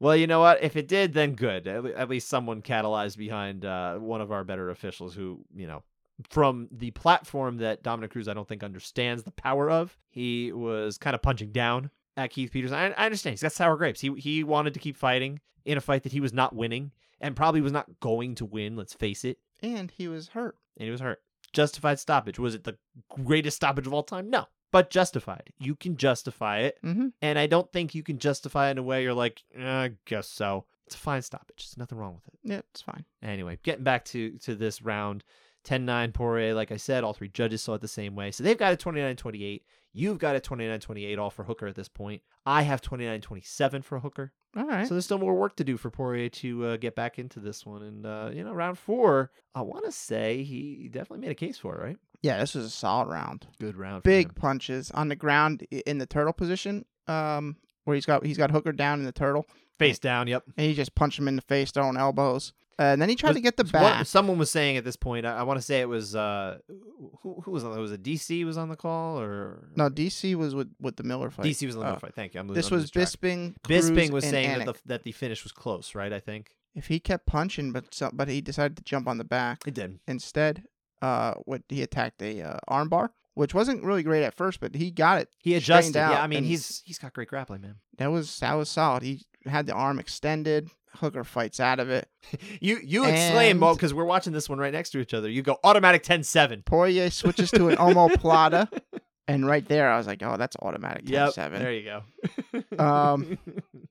Well, you know what? If it did, then good. At, at least someone catalyzed behind uh, one of our better officials who, you know, from the platform that Dominick Cruz, I don't think understands the power of. He was kind of punching down at Keith Peters. I, I understand. He's got sour grapes. He he wanted to keep fighting in a fight that he was not winning and probably was not going to win. Let's face it. And he was hurt. And he was hurt. Justified stoppage. Was it the greatest stoppage of all time? No, but justified. You can justify it. Mm-hmm. And I don't think you can justify it in a way you're like, "Eh, I guess so. It's a fine stoppage. There's nothing wrong with it. Yeah, it's fine. Anyway, getting back to to this round, 10-9 Poirier, like I said, all three judges saw it the same way. So they've got a 29-28. You've got a 29-28 all for Hooker at this point. I have 29-27 for Hooker. All right. So there's still more work to do for Poirier to uh, get back into this one. And, uh, you know, round four, I want to say he definitely made a case for it, right? yeah, this was a solid round. Good round. Big punches on the ground in the turtle position. Um, where he's got he's got Hooker down in the turtle, Face down, yep. and he just punched him in the face, throwing elbows. Uh, and then he tried Was- to get the One- back. someone was saying at this point, I, I want to say it was uh, who, who was on? Was it DC was on the call or No, DC was with with the Miller fight. DC was on the Uh, fight. Thank you. I'm This was. Bisping. Cruz, Bisping was saying that the that the finish was close, right? I think if he kept punching, but so, but he decided to jump on the back it did. instead. Uh, what he attacked a uh, armbar, which wasn't really great at first, but he got it. He adjusted. Yeah, I mean he's he's got great grappling, man. That was that was solid. He had the arm extended. Hooker fights out of it. [LAUGHS] You you exclaim, well, because we're watching this one right next to each other. You go automatic 10-7. Poirier switches to an omoplata, [LAUGHS] and right there, I was like, "Oh, that's automatic 10-7." There you go. [LAUGHS] Um,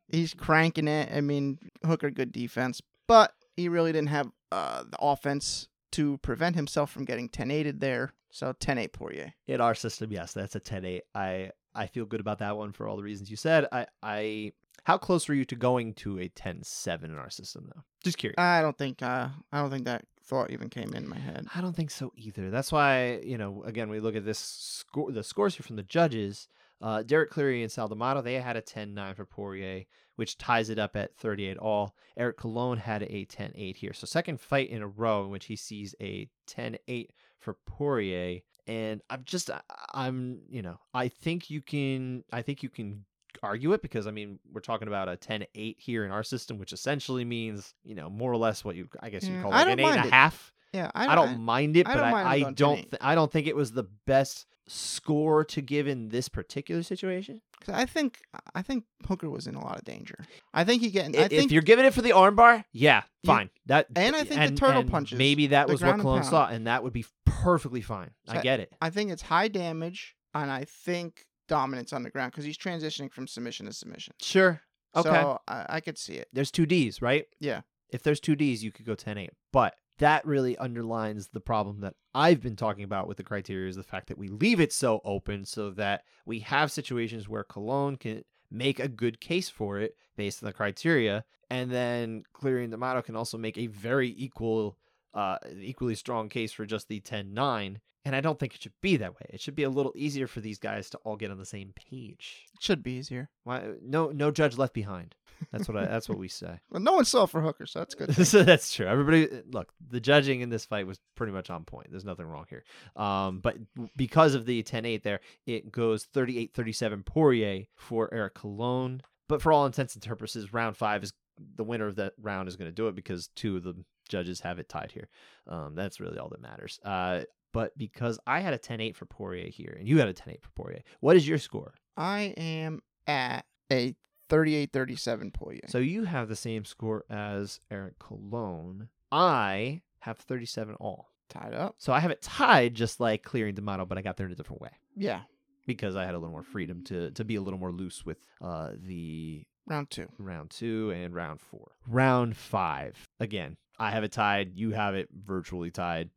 He's cranking it. I mean, Hooker good defense, but he really didn't have uh, the offense to prevent himself from getting 10-8'd there. So 10-8 Poirier. in our system, yes, that's a 10-8. I I feel good about that one for all the reasons you said. I I how close were you to going to a 10-7 in our system though? Just curious. I don't think uh, I don't think that thought even came in my head. I don't think so either. That's why, you know, again, we look at this score, the scores here from the judges. Uh, Derek Cleary and Sal D'Amato, they had a 10-9 for Poirier, which ties it up at 38 all. Eric Colon had a 10-8 here. So second fight in a row in which he sees a 10-8 for Poirier. And I'm just, I'm, you know, I think you can, I think you can argue it because I mean we're talking about a 10-8 here in our system, which essentially means you know more or less what you I guess you Yeah, call I like an eight and a it. half. Yeah, I don't, mind it, I but don't I, mind him I going don't 10-8. th- I don't think it was the best score to give in this particular situation. Because I think I think Hooker was in a lot of danger. I think he getting. I- I think if you're giving it for the armbar, yeah, You- fine. that and I think the turtle and punches, Maybe that was what Colon saw, and that would be perfectly fine. I get it. I think it's high damage, and I think dominance on the ground because he's transitioning from submission to submission. Sure. Okay. So I, I could see it. there's two Ds, right? Yeah. If there's two Ds, you could go 10 8. But that really underlines the problem that I've been talking about with the criteria is the fact that we leave it so open so that we have situations where Colon can make a good case for it based on the criteria. And then Cleary and D'Amato can also make a very equal, uh, an equally strong case for just the 10 9. And I don't think it should be that way. It should be a little easier for these guys to all get on the same page. It should be easier. Why? No, no judge left behind. That's what I. That's what we say. [LAUGHS] Well, no one saw for Hooker, so that's good. [LAUGHS] so that's true. Everybody, look, the judging in this fight was pretty much on point. There's nothing wrong here. Um, but because of the 10-8 there, it goes 38-37 Poirier for Eric Colon. But for all intents and purposes, round five is the winner of that round is going to do it because two of the judges have it tied here. Um, that's really all that matters. Uh, but because I had a 10-8 for Poirier here, and you had a 10-8 for Poirier, what is your score? I am at a 38-37 Poirier. So you have the same score as Eric Colon. I have 37 all. tied up. So I have it tied just like clearing D'Amato, but I got there in a different way Yeah, because I had a little more freedom to to be a little more loose with uh the round two. round two and round four. Round five. Again, I have it tied. You have it virtually tied.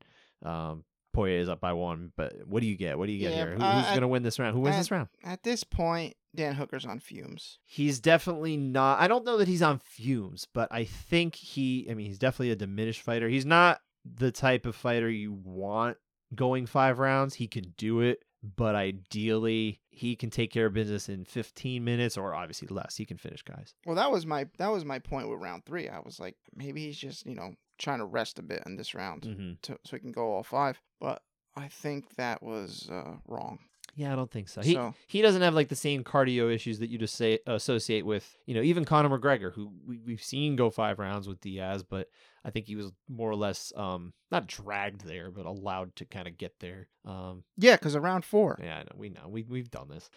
Um Poirier is up by one, but what do you get? What do you get Yeah, here? Who, uh, who's going to win this round? Who wins at- this round? At this point, Dan Hooker's on fumes. He's definitely not. I don't know that he's on fumes, but I think he. I mean, he's definitely a diminished fighter. He's not the type of fighter you want going five rounds. He can do it, but ideally, he can take care of business in 15 minutes, or obviously less. He can finish guys. Well, that was my that was my point with round three. I was like, maybe he's just you know trying to rest a bit in this round Mm-hmm. to, so he can go all five. But I think that was uh, wrong. Yeah, I don't think so. He so he doesn't have like the same cardio issues that you just say associate with you know even Conor McGregor, who we, we've seen go five rounds with Diaz, but I think he was more or less um not dragged there, but allowed to kind of get there. Um, yeah, because around four, Yeah, I know. We know. We we've done this.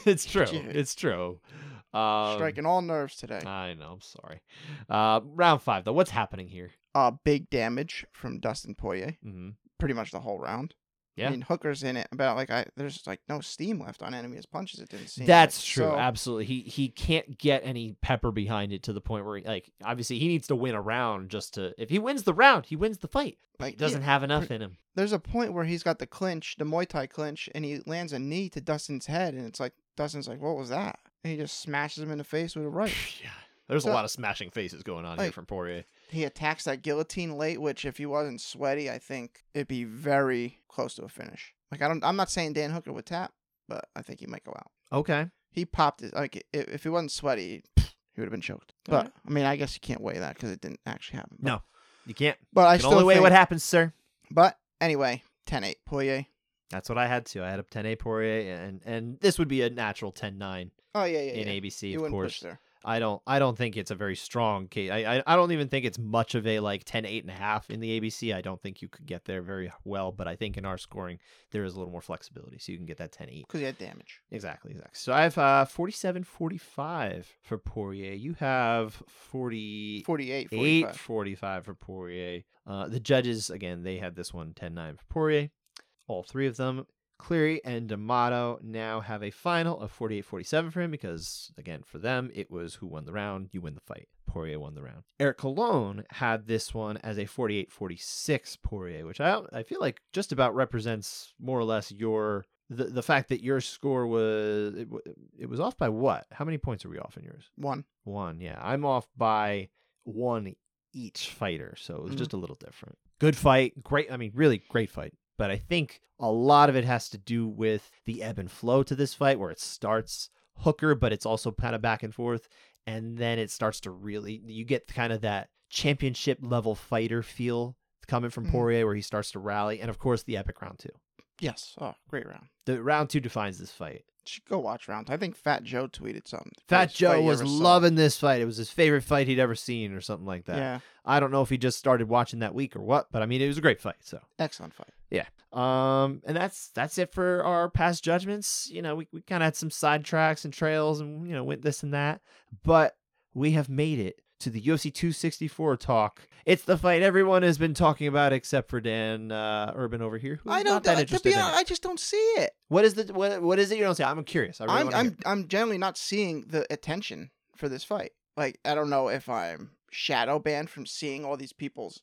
[LAUGHS] it's [LAUGHS] true. Yeah. It's true. Um, striking all nerves today. I know. I'm sorry. Uh, round five though. What's happening here? Uh, big damage from Dustin Poirier, hmm pretty much the whole round. Yeah. I mean, Hooker's in it, but like I, there's like no steam left on enemy's punches. It didn't seem. That's like. true. So, Absolutely. He he can't get any pepper behind it to the point where he, like obviously he needs to win a round just to if he wins the round he wins the fight. like He doesn't yeah, have enough in him. there's a point where he's got the clinch, the Muay Thai clinch, and he lands a knee to Dustin's head, and it's like Dustin's like, "What was that?" And he just smashes him in the face with a right. [SIGHS] yeah. There's So- a lot of smashing faces going on here from Poirier. He attacks that guillotine late, which if he wasn't sweaty, I think it'd be very close to a finish. Like I don't, I'm not saying Dan Hooker would tap, but I think he might go out. Okay. He popped it like i- if he wasn't sweaty, he would have been choked. But. I mean, I guess you can't weigh that because it didn't actually happen. But, No. You can't. but I You can still only weigh think, what happens, sir. But anyway, 10-8 Poirier. That's what I had too. I had up 10A Poirier, and and this would be a natural 10-9 Oh yeah, yeah, in yeah. ABC, you of course. I don't I don't think it's a very strong case. I, I I don't even think it's much of a like 10 8 and a half in the ABC. I don't think you could get there very well, but I think in our scoring there is a little more flexibility so you can get that 10 8. Because you had damage. Exactly, exactly. So I have uh 47 45 for Poirier. You have 40 48, 8 45. 45 for Poirier. Uh, the judges, again, they had this one 10 9 for Poirier. All three of them. Cleary and D'Amato now have a final of 48 47 for him because, again, for them, it was who won the round, you win the fight. Poirier won the round. Eric Colon had this one as a 48 46 Poirier, which I, I feel like just about represents more or less your. The, the fact that your score was it, it was off by what? How many points are we off in yours? One. One, yeah. I'm off by one each fighter, so it was Mhm. just a little different. Good fight. Great. I mean, really great fight. But I think a lot of it has to do with the ebb and flow to this fight, where it starts hooker, but it's also kind of back and forth. And then it starts to really, you get kind of that championship level fighter feel coming from Mhm. Poirier, where he starts to rally. And of course, the epic round two. Yes. Oh, great round. The round two defines this fight. Should go watch round. I think Fat Joe tweeted something. Fat Joe was loving this fight. It was his favorite fight he'd ever seen, or something like that. Yeah, I don't know if he just started watching that week or what, but I mean, it was a great fight. So excellent fight. Yeah. Um, and that's that's it for our past judgments. You know, we, we kind of had some sidetracks and trails, and you know, went this and that, but we have made it to the UFC 264 talk. It's the fight everyone has been talking about, except for Dan uh, Urban over here. Who's I don't. that to interested be honest. I just don't see it. What is the what? What is it you don't see? I'm curious. I really I'm I'm. I'm generally not seeing the attention for this fight. Like I don't know if I'm shadow banned from seeing all these people's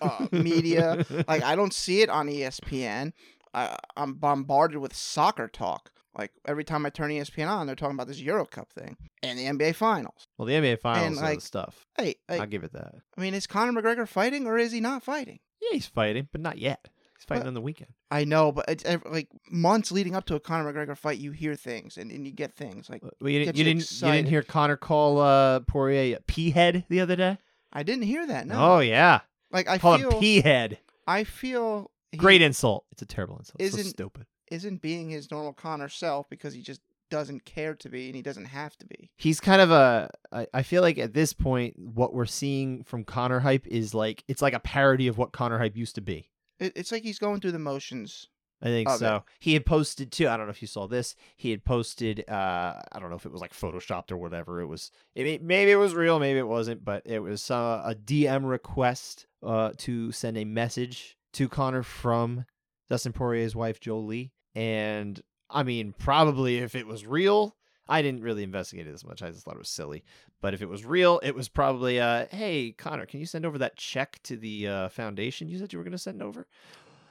uh, media. [LAUGHS] like I don't see it on ESPN. I, I'm bombarded with soccer talk. Like every time I turn ESPN on, they're talking about this Euro Cup thing and the NBA Finals. well, the NBA finals are like, the stuff. Hey, I'll give it that. I mean, is Conor McGregor fighting or is he not fighting? Yeah, he's fighting, but not yet. He's fighting But- on the weekend. I know, but it's like months leading up to a Conor McGregor fight, you hear things and, and you get things. Like Well, you didn't you didn't you didn't hear Conor call uh, Poirier a pea head the other day? I didn't hear that. No, Oh yeah, like I call feel, him pea head. I feel he Great insult. It's a terrible insult. It's so Isn't- stupid. Isn't being his normal Conor self because he just doesn't care to be and he doesn't have to be. He's kind of a I feel like at this point, what we're seeing from Conor hype is like it's like a parody of what Conor hype used to be. It's like he's going through the motions. I think so. He had posted too. I don't know if you saw this. He had posted. uh I don't know if it was like photoshopped or whatever. It was. It, may- maybe it was real. Maybe it wasn't. But it was uh, a DM request uh to send a message to Conor from Dustin Poirier's wife Jolie. And I mean, probably if it was real, I didn't really investigate it as much. I just thought it was silly. But if it was real, it was probably, uh, hey, Conor, can you send over that check to the uh, foundation you said you were going to send over?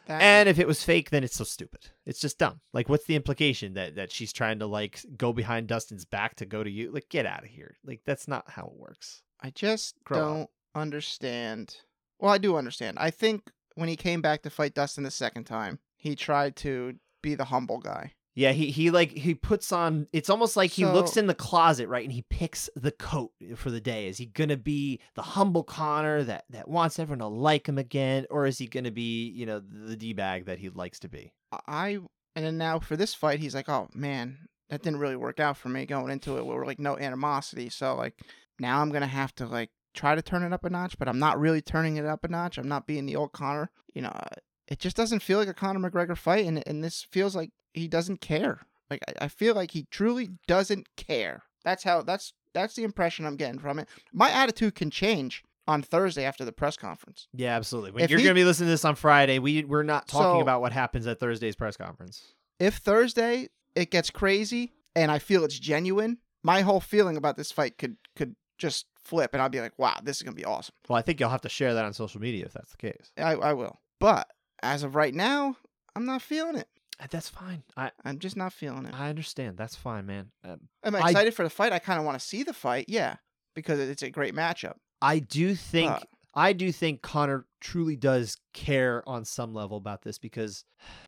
That And if it was fake, then it's so stupid. It's just dumb. Like, what's the implication that that she's trying to like go behind Dustin's back to go to you? Like, get out of here. Like, that's not how it works. I just Grow don't understand. Well, I do understand. I think when he came back to fight Dustin the second time, he tried to be the humble guy. Yeah, he he like he puts on. It's almost like he looks in the closet, right, and he picks the coat for the day. Is he gonna be the humble Conor that that wants everyone to like him again, or is he gonna be you know the d bag that he likes to be? I and then now for this fight, he's like, "Oh man, that didn't really work out for me going into it. We're like no animosity, so like now I'm gonna have to like try to turn it up a notch, but I'm not really turning it up a notch. I'm not being the old Conor. You know, uh, it just doesn't feel like a Conor McGregor fight, and and this feels like he doesn't care. Like I, I feel like he truly doesn't care. That's how that's that's the impression I'm getting from it. My attitude can change on Thursday after the press conference. Yeah, absolutely. When If you're he- gonna be listening to this on Friday, we we're not talking So- about what happens at Thursday's press conference. if Thursday it gets crazy and I feel it's genuine, my whole feeling about this fight could could just flip, and I'll be like, "Wow, this is gonna be awesome." Well, I think you'll have to share that on social media if that's the case. I, I will, but as of right now, I'm not feeling it. Uh, That's fine. I I'm just not feeling it. I understand. That's fine, man. Um, I'm I- excited for the fight. I kind of want to see the fight, yeah, because it's a great matchup. I do think But I do think Conor truly does care on some level about this because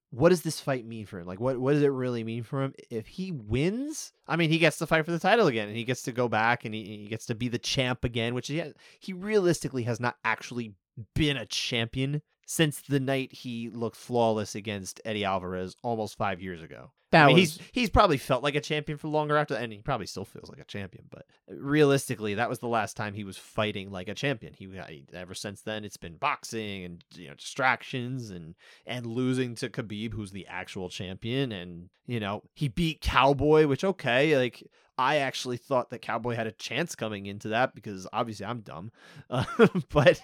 what does this fight mean for him? Like what what does it really mean for him? If he wins, I mean he gets to fight for the title again and he gets to go back and he, he gets to be the champ again, which he ha- he realistically has not actually been a champion since the night he looked flawless against Eddie Alvarez almost 5 years ago. that I mean, was he's he's probably felt like a champion for longer after, that and he probably still feels like a champion. But realistically, that was the last time he was fighting like a champion. He, he ever since then it's been boxing and you know distractions and and losing to Khabib, who's the actual champion, and you know he beat Cowboy, which okay, like I actually thought that Cowboy had a chance coming into that because obviously I'm dumb, uh, [LAUGHS] but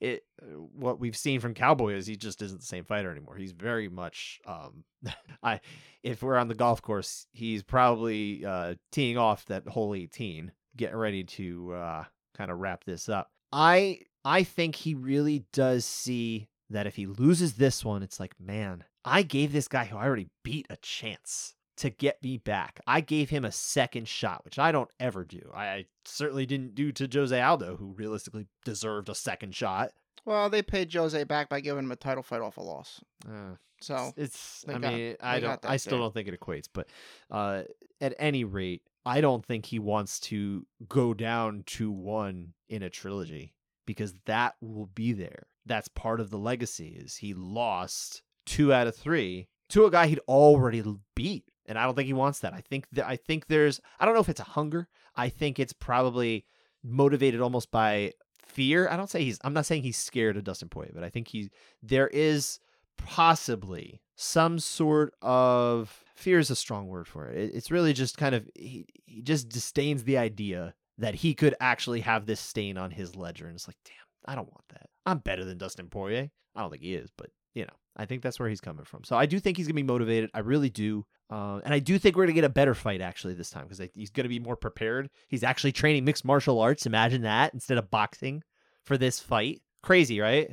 it what we've seen from Cowboy is he just isn't the same fighter anymore. He's very much um [LAUGHS] I if we're on the golf course, he's probably uh teeing off that hole 18, getting ready to uh kind of wrap this up. I I think he really does see that if he loses this one, it's like, man, I gave this guy who I already beat a chance to get me back. I gave him a second shot, which I don't ever do. I, I certainly didn't do to Jose Aldo, who realistically deserved a second shot. Well, they paid Jose back by giving him a title fight off a loss. Uh, So it's. I got- mean, I don't, I still there. don't think it equates. But uh, at any rate, I don't think he wants to go down to one in a trilogy because that will be there. That's part of the legacy. Is he lost two out of three to a guy he'd already beat, and I don't think he wants that. I think that I think there's. I don't know if it's a hunger. I think it's probably motivated almost by fear. I don't say he's. I'm not saying he's scared of Dustin Poirier, but I think he there is possibly some sort of fear is a strong word for it. It- It's really just kind of he, he just disdains the idea that he could actually have this stain on his ledger, and it's like, damn, I don't want that. I'm better than Dustin Poirier. I don't think he is, but you know, I think that's where he's coming from. So I do think he's gonna be motivated. I really do. Um, and I do think we're gonna get a better fight actually this time because he's gonna be more prepared. He's actually training mixed martial arts. Imagine that instead of boxing for this fight. Crazy, right?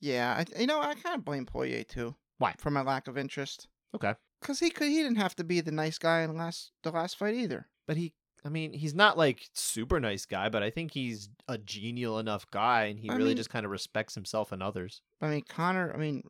Yeah, I, you know, I kind of blame Poirier too. Why? For my lack of interest. Okay. Cause he could, he didn't have to be the nice guy in the last the last fight either. but he I mean, he's not like super nice guy, but I think he's a genial enough guy and he I really mean- just kind of respects himself and others. I mean, Conor, I mean,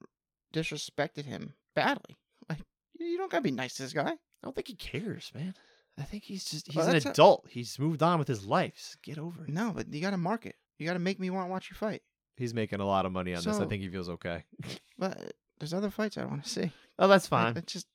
disrespected him badly. Like, you don't gotta be nice to this guy. I don't think he cares, man. I think he's just he's Well, an that's a- adult. He's moved on with his life. Just get over it. No, but you gotta market. You gotta make me want to watch you fight. He's making a lot of money on this. I So- think he feels okay. [LAUGHS] But uh, there's other fights I want to see. Oh, that's Like, fine. It's just,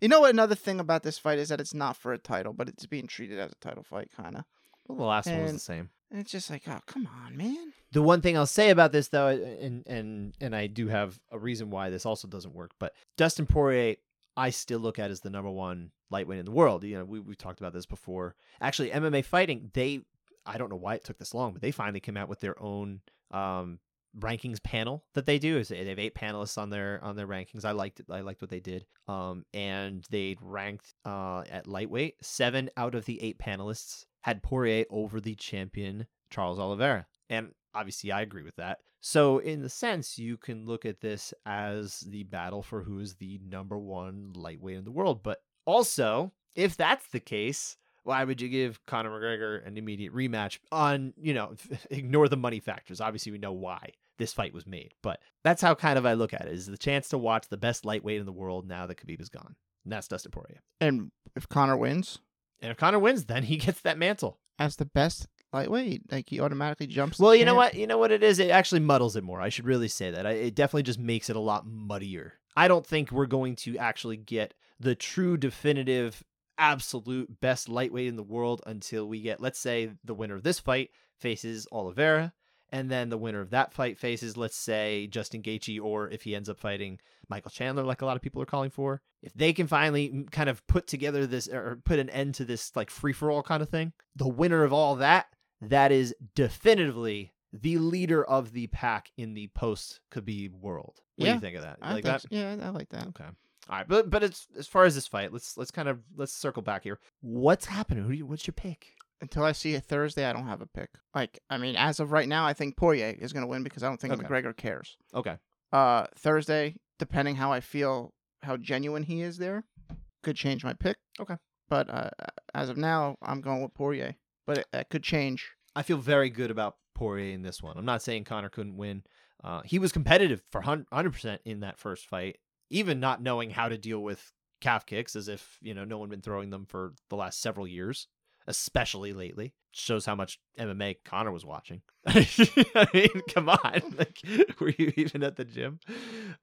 you know what? Another thing about this fight is that it's not for a title, but it's being treated as a title fight, kind of. Well, the last one was the and- same. It's just like, oh, come on, man. The one thing I'll say about this though, and and and I do have a reason why this also doesn't work, but Dustin Poirier, I still look at as the number one lightweight in the world. You know, we we talked about this before. Actually, MMA fighting, they I don't know why it took this long, but they finally came out with their own um rankings panel that they do is they have eight panelists on their on their rankings i liked it i liked what they did um and they ranked uh at lightweight seven out of the eight panelists had poirier over the champion charles oliveira and obviously i agree with that so in the sense you can look at this as the battle for who is the number one lightweight in the world but also if that's the case why would you give Conor McGregor an immediate rematch on, you know, [LAUGHS] ignore the money factors. Obviously, we know why this fight was made, but that's how kind of I look at it is the chance to watch the best lightweight in the world now that Khabib is gone. And that's Dustin Poirier. And if Conor wins And if Conor wins, then he [LAUGHS] gets that mantle. as the best lightweight, like he automatically jumps. Well, the you know what? You know what it is? It actually muddles it more. I should really say that. I- It definitely just makes it a lot muddier. I don't think we're going to actually get the true definitive absolute best lightweight in the world until we get let's say the winner of this fight faces Oliveira and then the winner of that fight faces let's say Justin Gaethje or if he ends up fighting Michael Chandler like a lot of people are calling for. If they can finally kind of put together this or put an end to this like free for all kind of thing, the winner of all that that is definitively the leader of the pack in the post Khabib world. What do you think of that? You I like that? so. Yeah, I like that. Okay. All right, but but it's as far as this fight, let's let's kind of let's circle back here. What's happening? Who do you, what's your pick? Until I see it Thursday, I don't have a pick. Like, I mean, as of right now, I think Poirier is going to win because I don't think Okay. McGregor cares. Okay. Uh, Thursday, depending how I feel, how genuine he is there, could change my pick. Okay. But uh, as of now, I'm going with Poirier. But it, it could change. I feel very good about Poirier in this one. I'm not saying Conor couldn't win. Uh, he was competitive for 100% in that first fight, even not knowing how to deal with calf kicks, as if, you know, no one been throwing them for the last several years, especially lately. Shows how much MMA Conor was watching. [LAUGHS] [LAUGHS] I mean, come on. [LAUGHS] Like, were you even at the gym?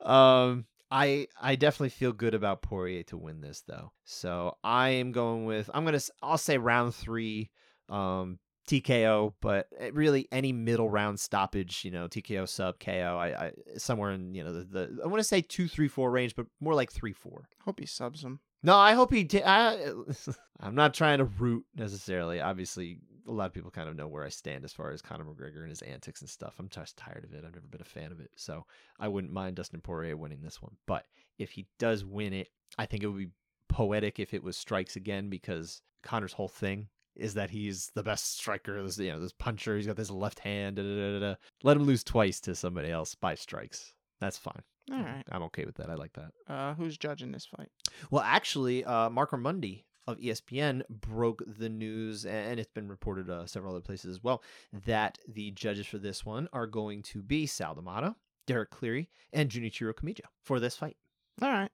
Um, I I definitely feel good about Poirier to win this though. So I am going with I'm gonna I'll say round three, um, TKO, but really any middle round stoppage, you know, TKO sub KO, I, I somewhere in you know the, the I want to say two three four range, but more like three four. Hope he subs him. No, I hope he. did. [LAUGHS] I'm not trying to root necessarily. Obviously, a lot of people kind of know where I stand as far as Conor McGregor and his antics and stuff. I'm just tired of it. I've never been a fan of it, so I wouldn't mind Dustin Poirier winning this one. But if he does win it, I think it would be poetic if it was strikes again because Conor's whole thing is that he's the best striker. This you know this puncher. He's got this left hand. Da, da, da. Let him lose twice to somebody else by strikes. That's fine. All right. I'm okay with that. I like that. Uh, who's judging this fight? Well, actually, uh, Marc Raimondi of ESPN broke the news, and it's been reported uh, several other places as well, that the judges for this one are going to be Sal D'Amato, Derek Cleary, and Junichiro Kamijo for this fight. All right.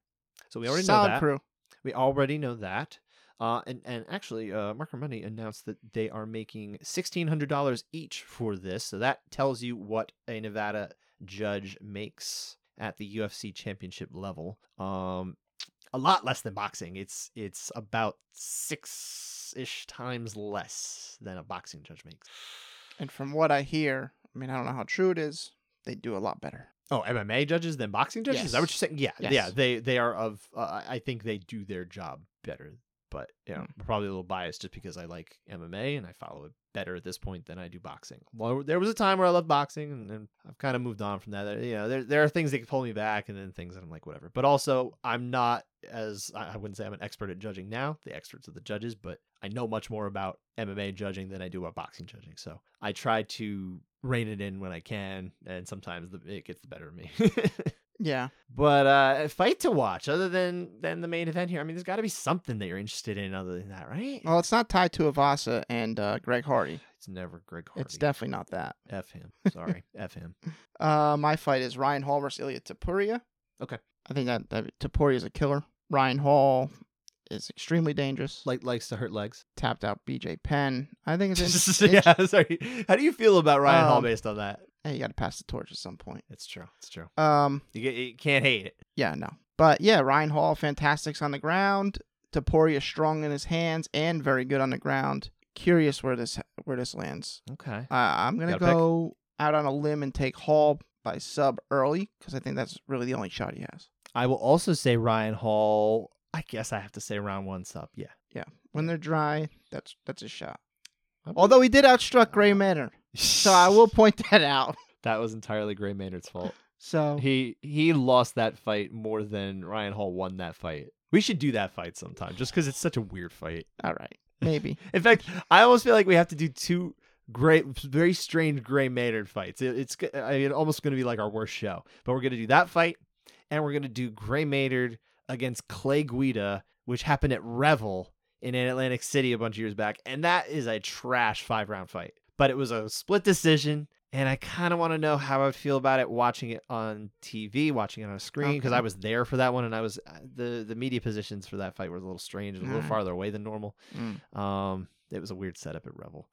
So we already Solid know that. crew. We already know that. Uh, and, and actually, uh, Marc Raimondi announced that they are making $1,600 each for this. So that tells you what a Nevada judge makes at the UFC championship level. Um, a lot less than boxing. It's it's about six ish times less than a boxing judge makes. And from what I hear, I mean, I don't know how true it is. They do a lot better. Oh, MMA judges than boxing judges? Is that what you're saying? Yeah, yeah. They they are of. Uh, I think they do their job better, but you know, Mm. probably a little biased just because I like MMA and I follow it better at this point than I do boxing. Well, there was a time where I loved boxing, and, and I've kind of moved on from that. You know, there there are things that can pull me back, and then things that I'm like whatever. But also, I'm not as I I wouldn't say I'm an expert at judging now. The experts are the judges, but I know much more about MMA judging than I do about boxing judging. So I try to rein it in when I can, and sometimes the, it gets the better of me. [LAUGHS] Yeah. But uh a fight to watch other than than the main event here. I mean, there's got to be something that you're interested in other than that, right? Well, it's not Tai Tuivasa and uh, Greg Hardy. It's never Greg Hardy. It's definitely not that. F him. Sorry, [LAUGHS] F him. Uh, my fight is Ryan Hall versus Ilia Topuria. Okay. I think that, that Tapuria is a killer. Ryan Hall is extremely dangerous. Like likes to hurt legs. tapped out BJ Penn. I think it's [LAUGHS] interesting. yeah, sorry. How do you feel about Ryan Hall Um, based on that? Hey, you got to pass the torch at some point. It's true. It's true. Um, You, get, you can't hate it. yeah, no, but yeah, Ryan Hall, fantastics on the ground. Topuria strong in his hands and very good on the ground. Curious where this where this lands. Okay. Uh, I'm gonna Got a pick? go out on a limb and take Hall by sub early because I think that's really the only shot he has. I will also say Ryan Hall. I guess I have to say round one sub. Yeah. Yeah. When they're dry, that's that's a shot. Although he did outstruck Gray Maynard, so I will point [LAUGHS] that out. That was entirely Gray Maynard's fault. So He he lost that fight more than Ryan Hall won that fight. We should do that fight sometime, just because it's such a weird fight. all right, maybe. [LAUGHS] In fact, I almost feel like we have to do two great, very strange Gray Maynard fights. It, it's I mean, almost going to be like our worst show, but we're going to do that fight, and we're going to do Gray Maynard against Clay Guida, which happened at Revel in Atlantic City a bunch of years back, and that is a trash five round fight. But it was a split decision. And I kind of want to know how I would feel about it watching it on TV, watching it on a screen, because Okay. I was there for that one, and I was uh, the the media positions for that fight were a little strange, a little Alright. farther away than normal. Mm. Um, it was a weird setup at Revel.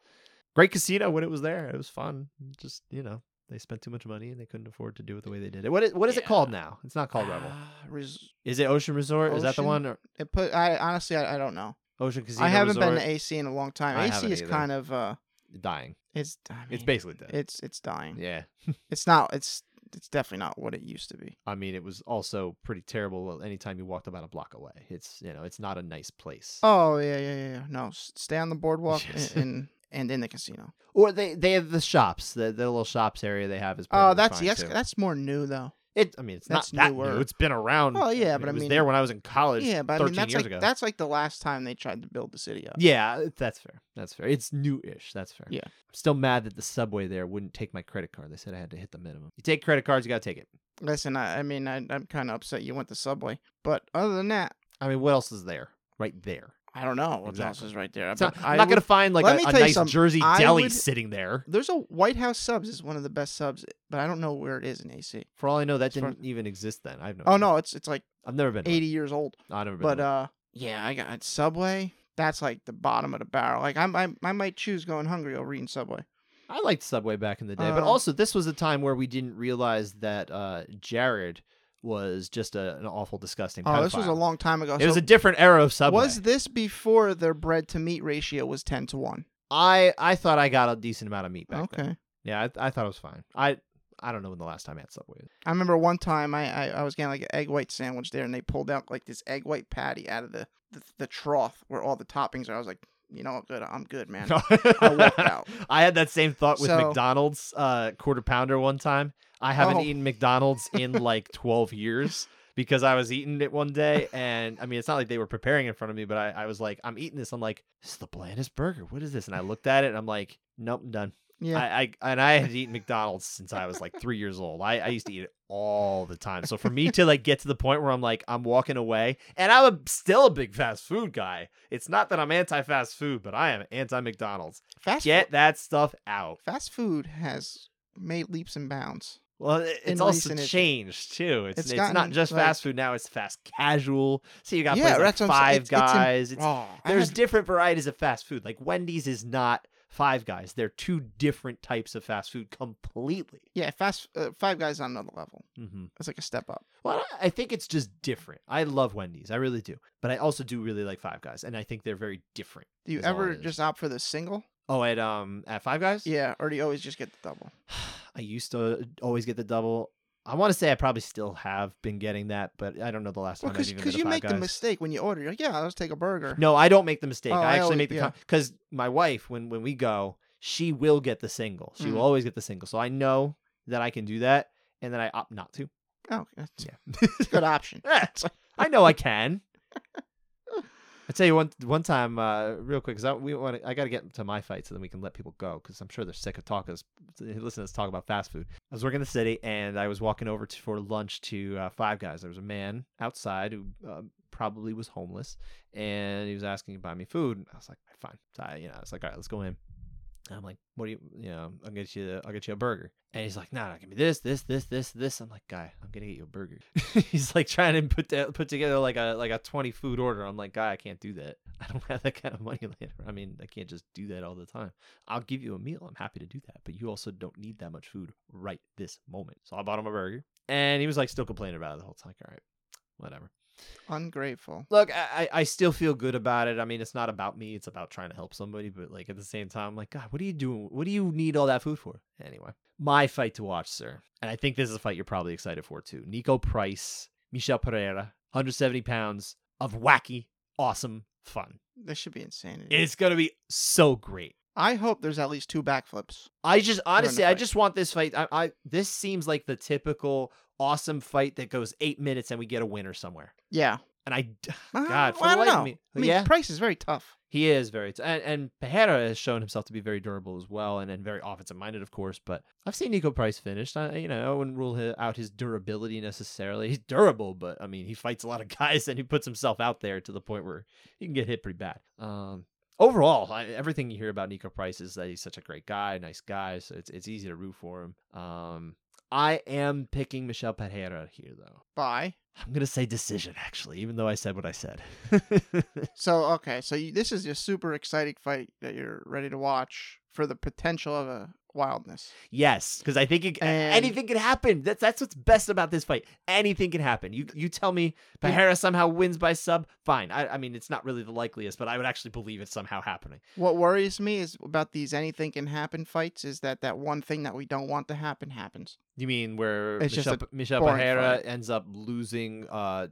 Great casino when it was there. It was fun. Just you know, they spent too much money and they couldn't afford to do it the way they did it. What is, what is it called now? It's not called Revel. Ah, res- Is it Ocean Resort? Is that the one? Or it put. I honestly, I, I don't know. Ocean Casino I haven't Resort? been to AC in a long time. I AC is either. kind of uh, dying. it's. I It's basically dead. It's it's dying. yeah. [LAUGHS] It's not. It's it's definitely not what it used to be. I mean, it was also pretty terrible anytime you walked about a block away. It's you know, it's not a nice place. Oh yeah yeah yeah. No, stay on the boardwalk Yes. and, and in the casino. Or they they have the shops, the, the little shops area they have is. Oh, that's too. that's more new though. It. I mean, it's that's not that newer. new. It's been around. Oh yeah, but it I was mean, there when I was in college. yeah, but I mean that's like ago. that's like the last time they tried to build the city up. Yeah, that's fair. That's fair. It's new-ish. That's fair. Yeah. I'm still mad that the subway there wouldn't take my credit card. They said I had to hit the minimum. You take credit cards, you gotta take it. Listen, I, I mean I, I'm kind of upset you went the Subway, but other than that, I mean, what else is there? Right there. I don't know what else Exactly. is right there. It's not- But I'm not gonna find like a, a nice something. Jersey I deli would- sitting there. There's a White House Subs is one of the best subs, but I don't know where it is in AC. For all I know, that didn't even exist then. I've no. Oh idea. no, it's it's like I've never been. to 80 years old. one. I've never been. But to uh, yeah, I got Subway. That's like the bottom of the barrel. Like I'm, I, I might choose going hungry over eating Subway. I liked Subway back in the day, but uh, also this was a time where we didn't realize that uh, Jared was just a, an awful, disgusting. Oh, this was a long time ago. It was a different era of Subway. was this before their bread to meat ratio was 10 to 1? I I thought I got a decent amount of meat back Okay. then. Yeah, I, I thought it was fine. I I don't know when the last time I had Subway. was. I remember one time I, I, I was getting like an egg white sandwich there, and they pulled out like this egg white patty out of the, the, the trough where all the toppings are. I was like, you know good, I'm good, man. I walked out. [LAUGHS] I had that same thought with So- McDonald's uh, quarter pounder one time. I haven't Oh. eaten McDonald's in like 12 years because I was eating it one day. And I mean, it's not like they were preparing in front of me, but I, I was like, I'm eating this. I'm like, this is the blandest burger. What is this? And I looked at it and I'm like, nope, I'm done. Yeah. I, I and I had eaten McDonald's since I was like three years old. I, I used to eat it all the time. So for me to like get to the point where I'm like I'm walking away, and I'm a, still a big fast food guy. It's not that I'm anti fast food, but I am anti McDonald's. fast Get food, that stuff out. fast food has made leaps and bounds. Well, it- it's also changed too. It's It's it's, not just like- fast food now. It's fast casual. So you got Yeah, like that's what I'm saying. Five It's- it's in- Guys. It's, Oh, there's had- different varieties of fast food. Like Wendy's is not Five Guys. They're two different types of fast food completely. yeah, fast uh, Five Guys on another level. hmm It's like a step up. Well, I I think it's just different. I love Wendy's. I really do. But I also do really like Five Guys, and I think they're very different. Do you ever just opt for the single? Oh, at um at Five Guys. Yeah, or do you always just get the double? [SIGHS] I used to always get the double. I want to say I probably still have been getting that, but I don't know the last Well, time I've because you make the mistake when you order. You're like, yeah, I'll just take a burger. No, I don't make the mistake. Oh, I I actually always- make the yeah. because my wife, when when we go, she will get the single. She Mm. will always get the single. So I know that I can do that, and then I opt not to. Oh, that's Yeah, a good option. [LAUGHS] Yeah, I know I can. [LAUGHS] I tell you one one time, uh, real quick, because I, we want I got to get to my fight so then we can let people go because I'm sure they're sick of talking. Listen to us talk about fast food. I was working in the city and I was walking over to, for lunch to uh, Five Guys. There was a man outside who uh, probably was homeless and he was asking to buy me food. And I was like, fine. So I, you know, I was like, all right, let's go in. I'm like, what do you, you know, I'll get you, I'll get you a burger. And he's like, no, no, give me this, this, this, this, this. I'm like, guy, I'm gonna get you a burger. [LAUGHS] he's like trying to put that, put together like a like a 20 food order. I'm like, guy, I can't do that. [LAUGHS] I don't have that kind of money [LAUGHS] later. I mean, I can't just do that all the time. I'll give you a meal. I'm happy to do that, but you also don't need that much food right this moment. So I bought him a burger, and he was like still complaining about it the whole time. Like, all right, whatever. Ungrateful. Look, I, I still feel good about it. I mean, it's not about me. It's about trying to help somebody. But like at the same time, I'm like, God, what are you doing? What do you need all that food for? Anyway, my fight to watch, sir. And I think this is a fight you're probably excited for too. Niko Price, Michel Pereira, 170 pounds of wacky, awesome fun. This should be insanity. It's gonna be so great. I hope there's at least two backflips. I just honestly, I just want this fight. I, I this seems like the typical awesome fight that goes eight minutes and we get a winner somewhere. Yeah. And I, [SIGHS] Uh, God, for well, I don't life of know. me- I mean, yeah? Price is very tough. He is very, t- and, and Pereira has shown himself to be very durable as well, and, and very offensive minded, of course. But I've seen Niko Price finished. I, you know, I wouldn't rule hi- out his durability necessarily. He's durable, but I mean, he fights a lot of [LAUGHS] guys, and he puts himself out there to the point where he can get hit pretty bad. Um, overall, I, everything you hear about Niko Price is that he's such a great guy, nice guy, so it's it's easy to root for him. Um, I am picking Michel Pereira here, though. Bye. I'm gonna say decision, actually, even though I said what I said. So okay, so you, this is a super exciting fight that you're ready to watch for the potential of a wildness. Yes, because I think it, And- anything can happen. That's that's what's best about this fight. Anything can happen. You you tell me Pereira somehow wins by sub, fine. I, I mean it's not really the likeliest, but I would actually believe it's somehow happening. What worries me is about these anything can happen fights is that that one thing that we don't want to happen happens. You mean where It's just Michel, a Michel boring Pereira fight. ends up losing uh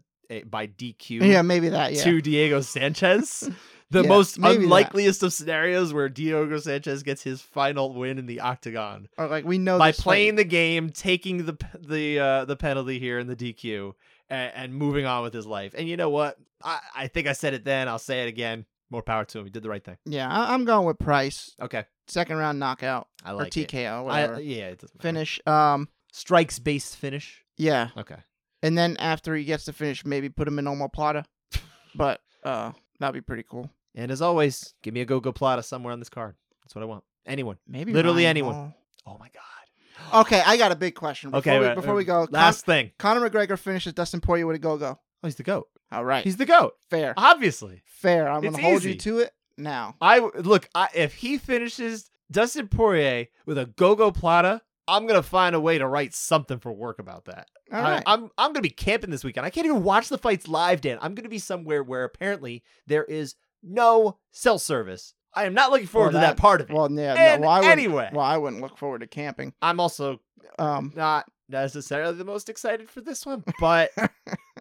by DQ Yeah, maybe that. Yeah. to Diego Sanchez? [LAUGHS] The Yeah, most maybe that. unlikeliest of scenarios where Diego Sanchez gets his final win in the octagon. Or like we know by this fight- playing the game, taking the the uh, the penalty here in the DQ, and, and moving on with his life. And you know what? I, I think I said it then. I'll say it again. More power to him. He did the right thing. Yeah, I, I'm going with Price. Okay, Second round knockout I or like it. TKO, I, yeah, it doesn't. Finish. Um. strikes based finish. Yeah, Okay, and then after he gets the finish, maybe put him in omoplata. [LAUGHS] but uh, that'd be pretty cool. And as always, give me a go go plata somewhere on this card. That's what I want. Anyone. Maybe Literally Ryan anyone. Hall. Oh my god. Okay, I got a big question. Before Okay, we, right, before uh, we go, Last thing. Conor McGregor finishes Dustin Poirier with a go go. Oh, he's the goat. All right, He's the goat. fair, Obviously. fair. I'm it's gonna hold you to it now. I w- look. I, if he finishes Dustin Poirier with a go-go plata, I'm gonna find a way to write something for work about that. All I, right. I'm I'm gonna be camping this weekend. I can't even watch the fights live, Dan. I'm gonna be somewhere where apparently there is no cell service. I am not looking forward Well, to that, part of it. Well, yeah. And no, well, I anyway. well, I wouldn't look forward to camping. I'm also Um, not necessarily the most excited for this one, [LAUGHS] but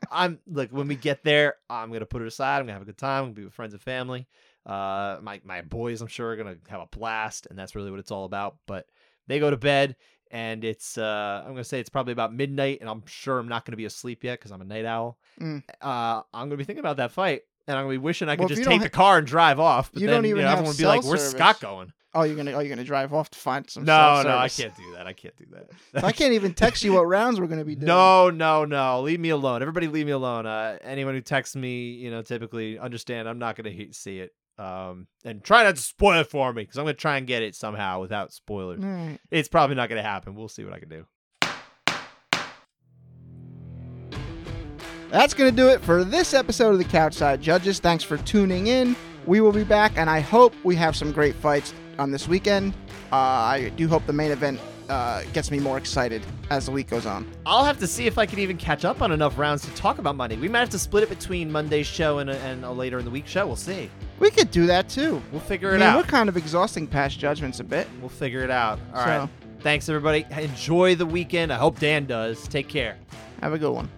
I'm look when we get there, I'm gonna put it aside. I'm gonna have a good time. I'm gonna be with friends and family. Uh, my my boys, I'm sure, are gonna have a blast, and that's really what it's all about. But they go to bed, and it's uh, I'm gonna say it's probably about midnight, and I'm sure I'm not gonna be asleep yet because I'm a night owl. Mm. Uh, I'm gonna be thinking about that fight. And I'm gonna be wishing I could Well, just take don't the car and drive off. But you then, don't even you know, have everyone would be like, "Where's service." Scott going?" Oh, you're gonna oh you're gonna drive off to find some. No, no, I can't do that. I can't do that. [LAUGHS] I can't even text you what rounds we're gonna be doing. No, no, no. Leave me alone. Everybody, leave me alone. Uh, anyone who texts me, you know, typically understand I'm not gonna he- see it. Um, and try not to spoil it for me because I'm gonna try and get it somehow without spoilers. Right. It's probably not gonna happen. We'll see what I can do. That's going to do it for this episode of the Couchside Judges. Thanks for tuning in. We will be back, and I hope we have some great fights on this weekend. Uh, I do hope the main event uh, gets me more excited as the week goes on. I'll have to see if I can even catch up on enough rounds to talk about Monday. We might have to split it between Monday's show and a, and a later in the week show. We'll see. We could do that too. We'll figure it out. we're kind of exhausting past judgments a bit. We'll figure it out. All right. So- Thanks, everybody. Enjoy the weekend. I hope Dan does. Take care. Have a good one.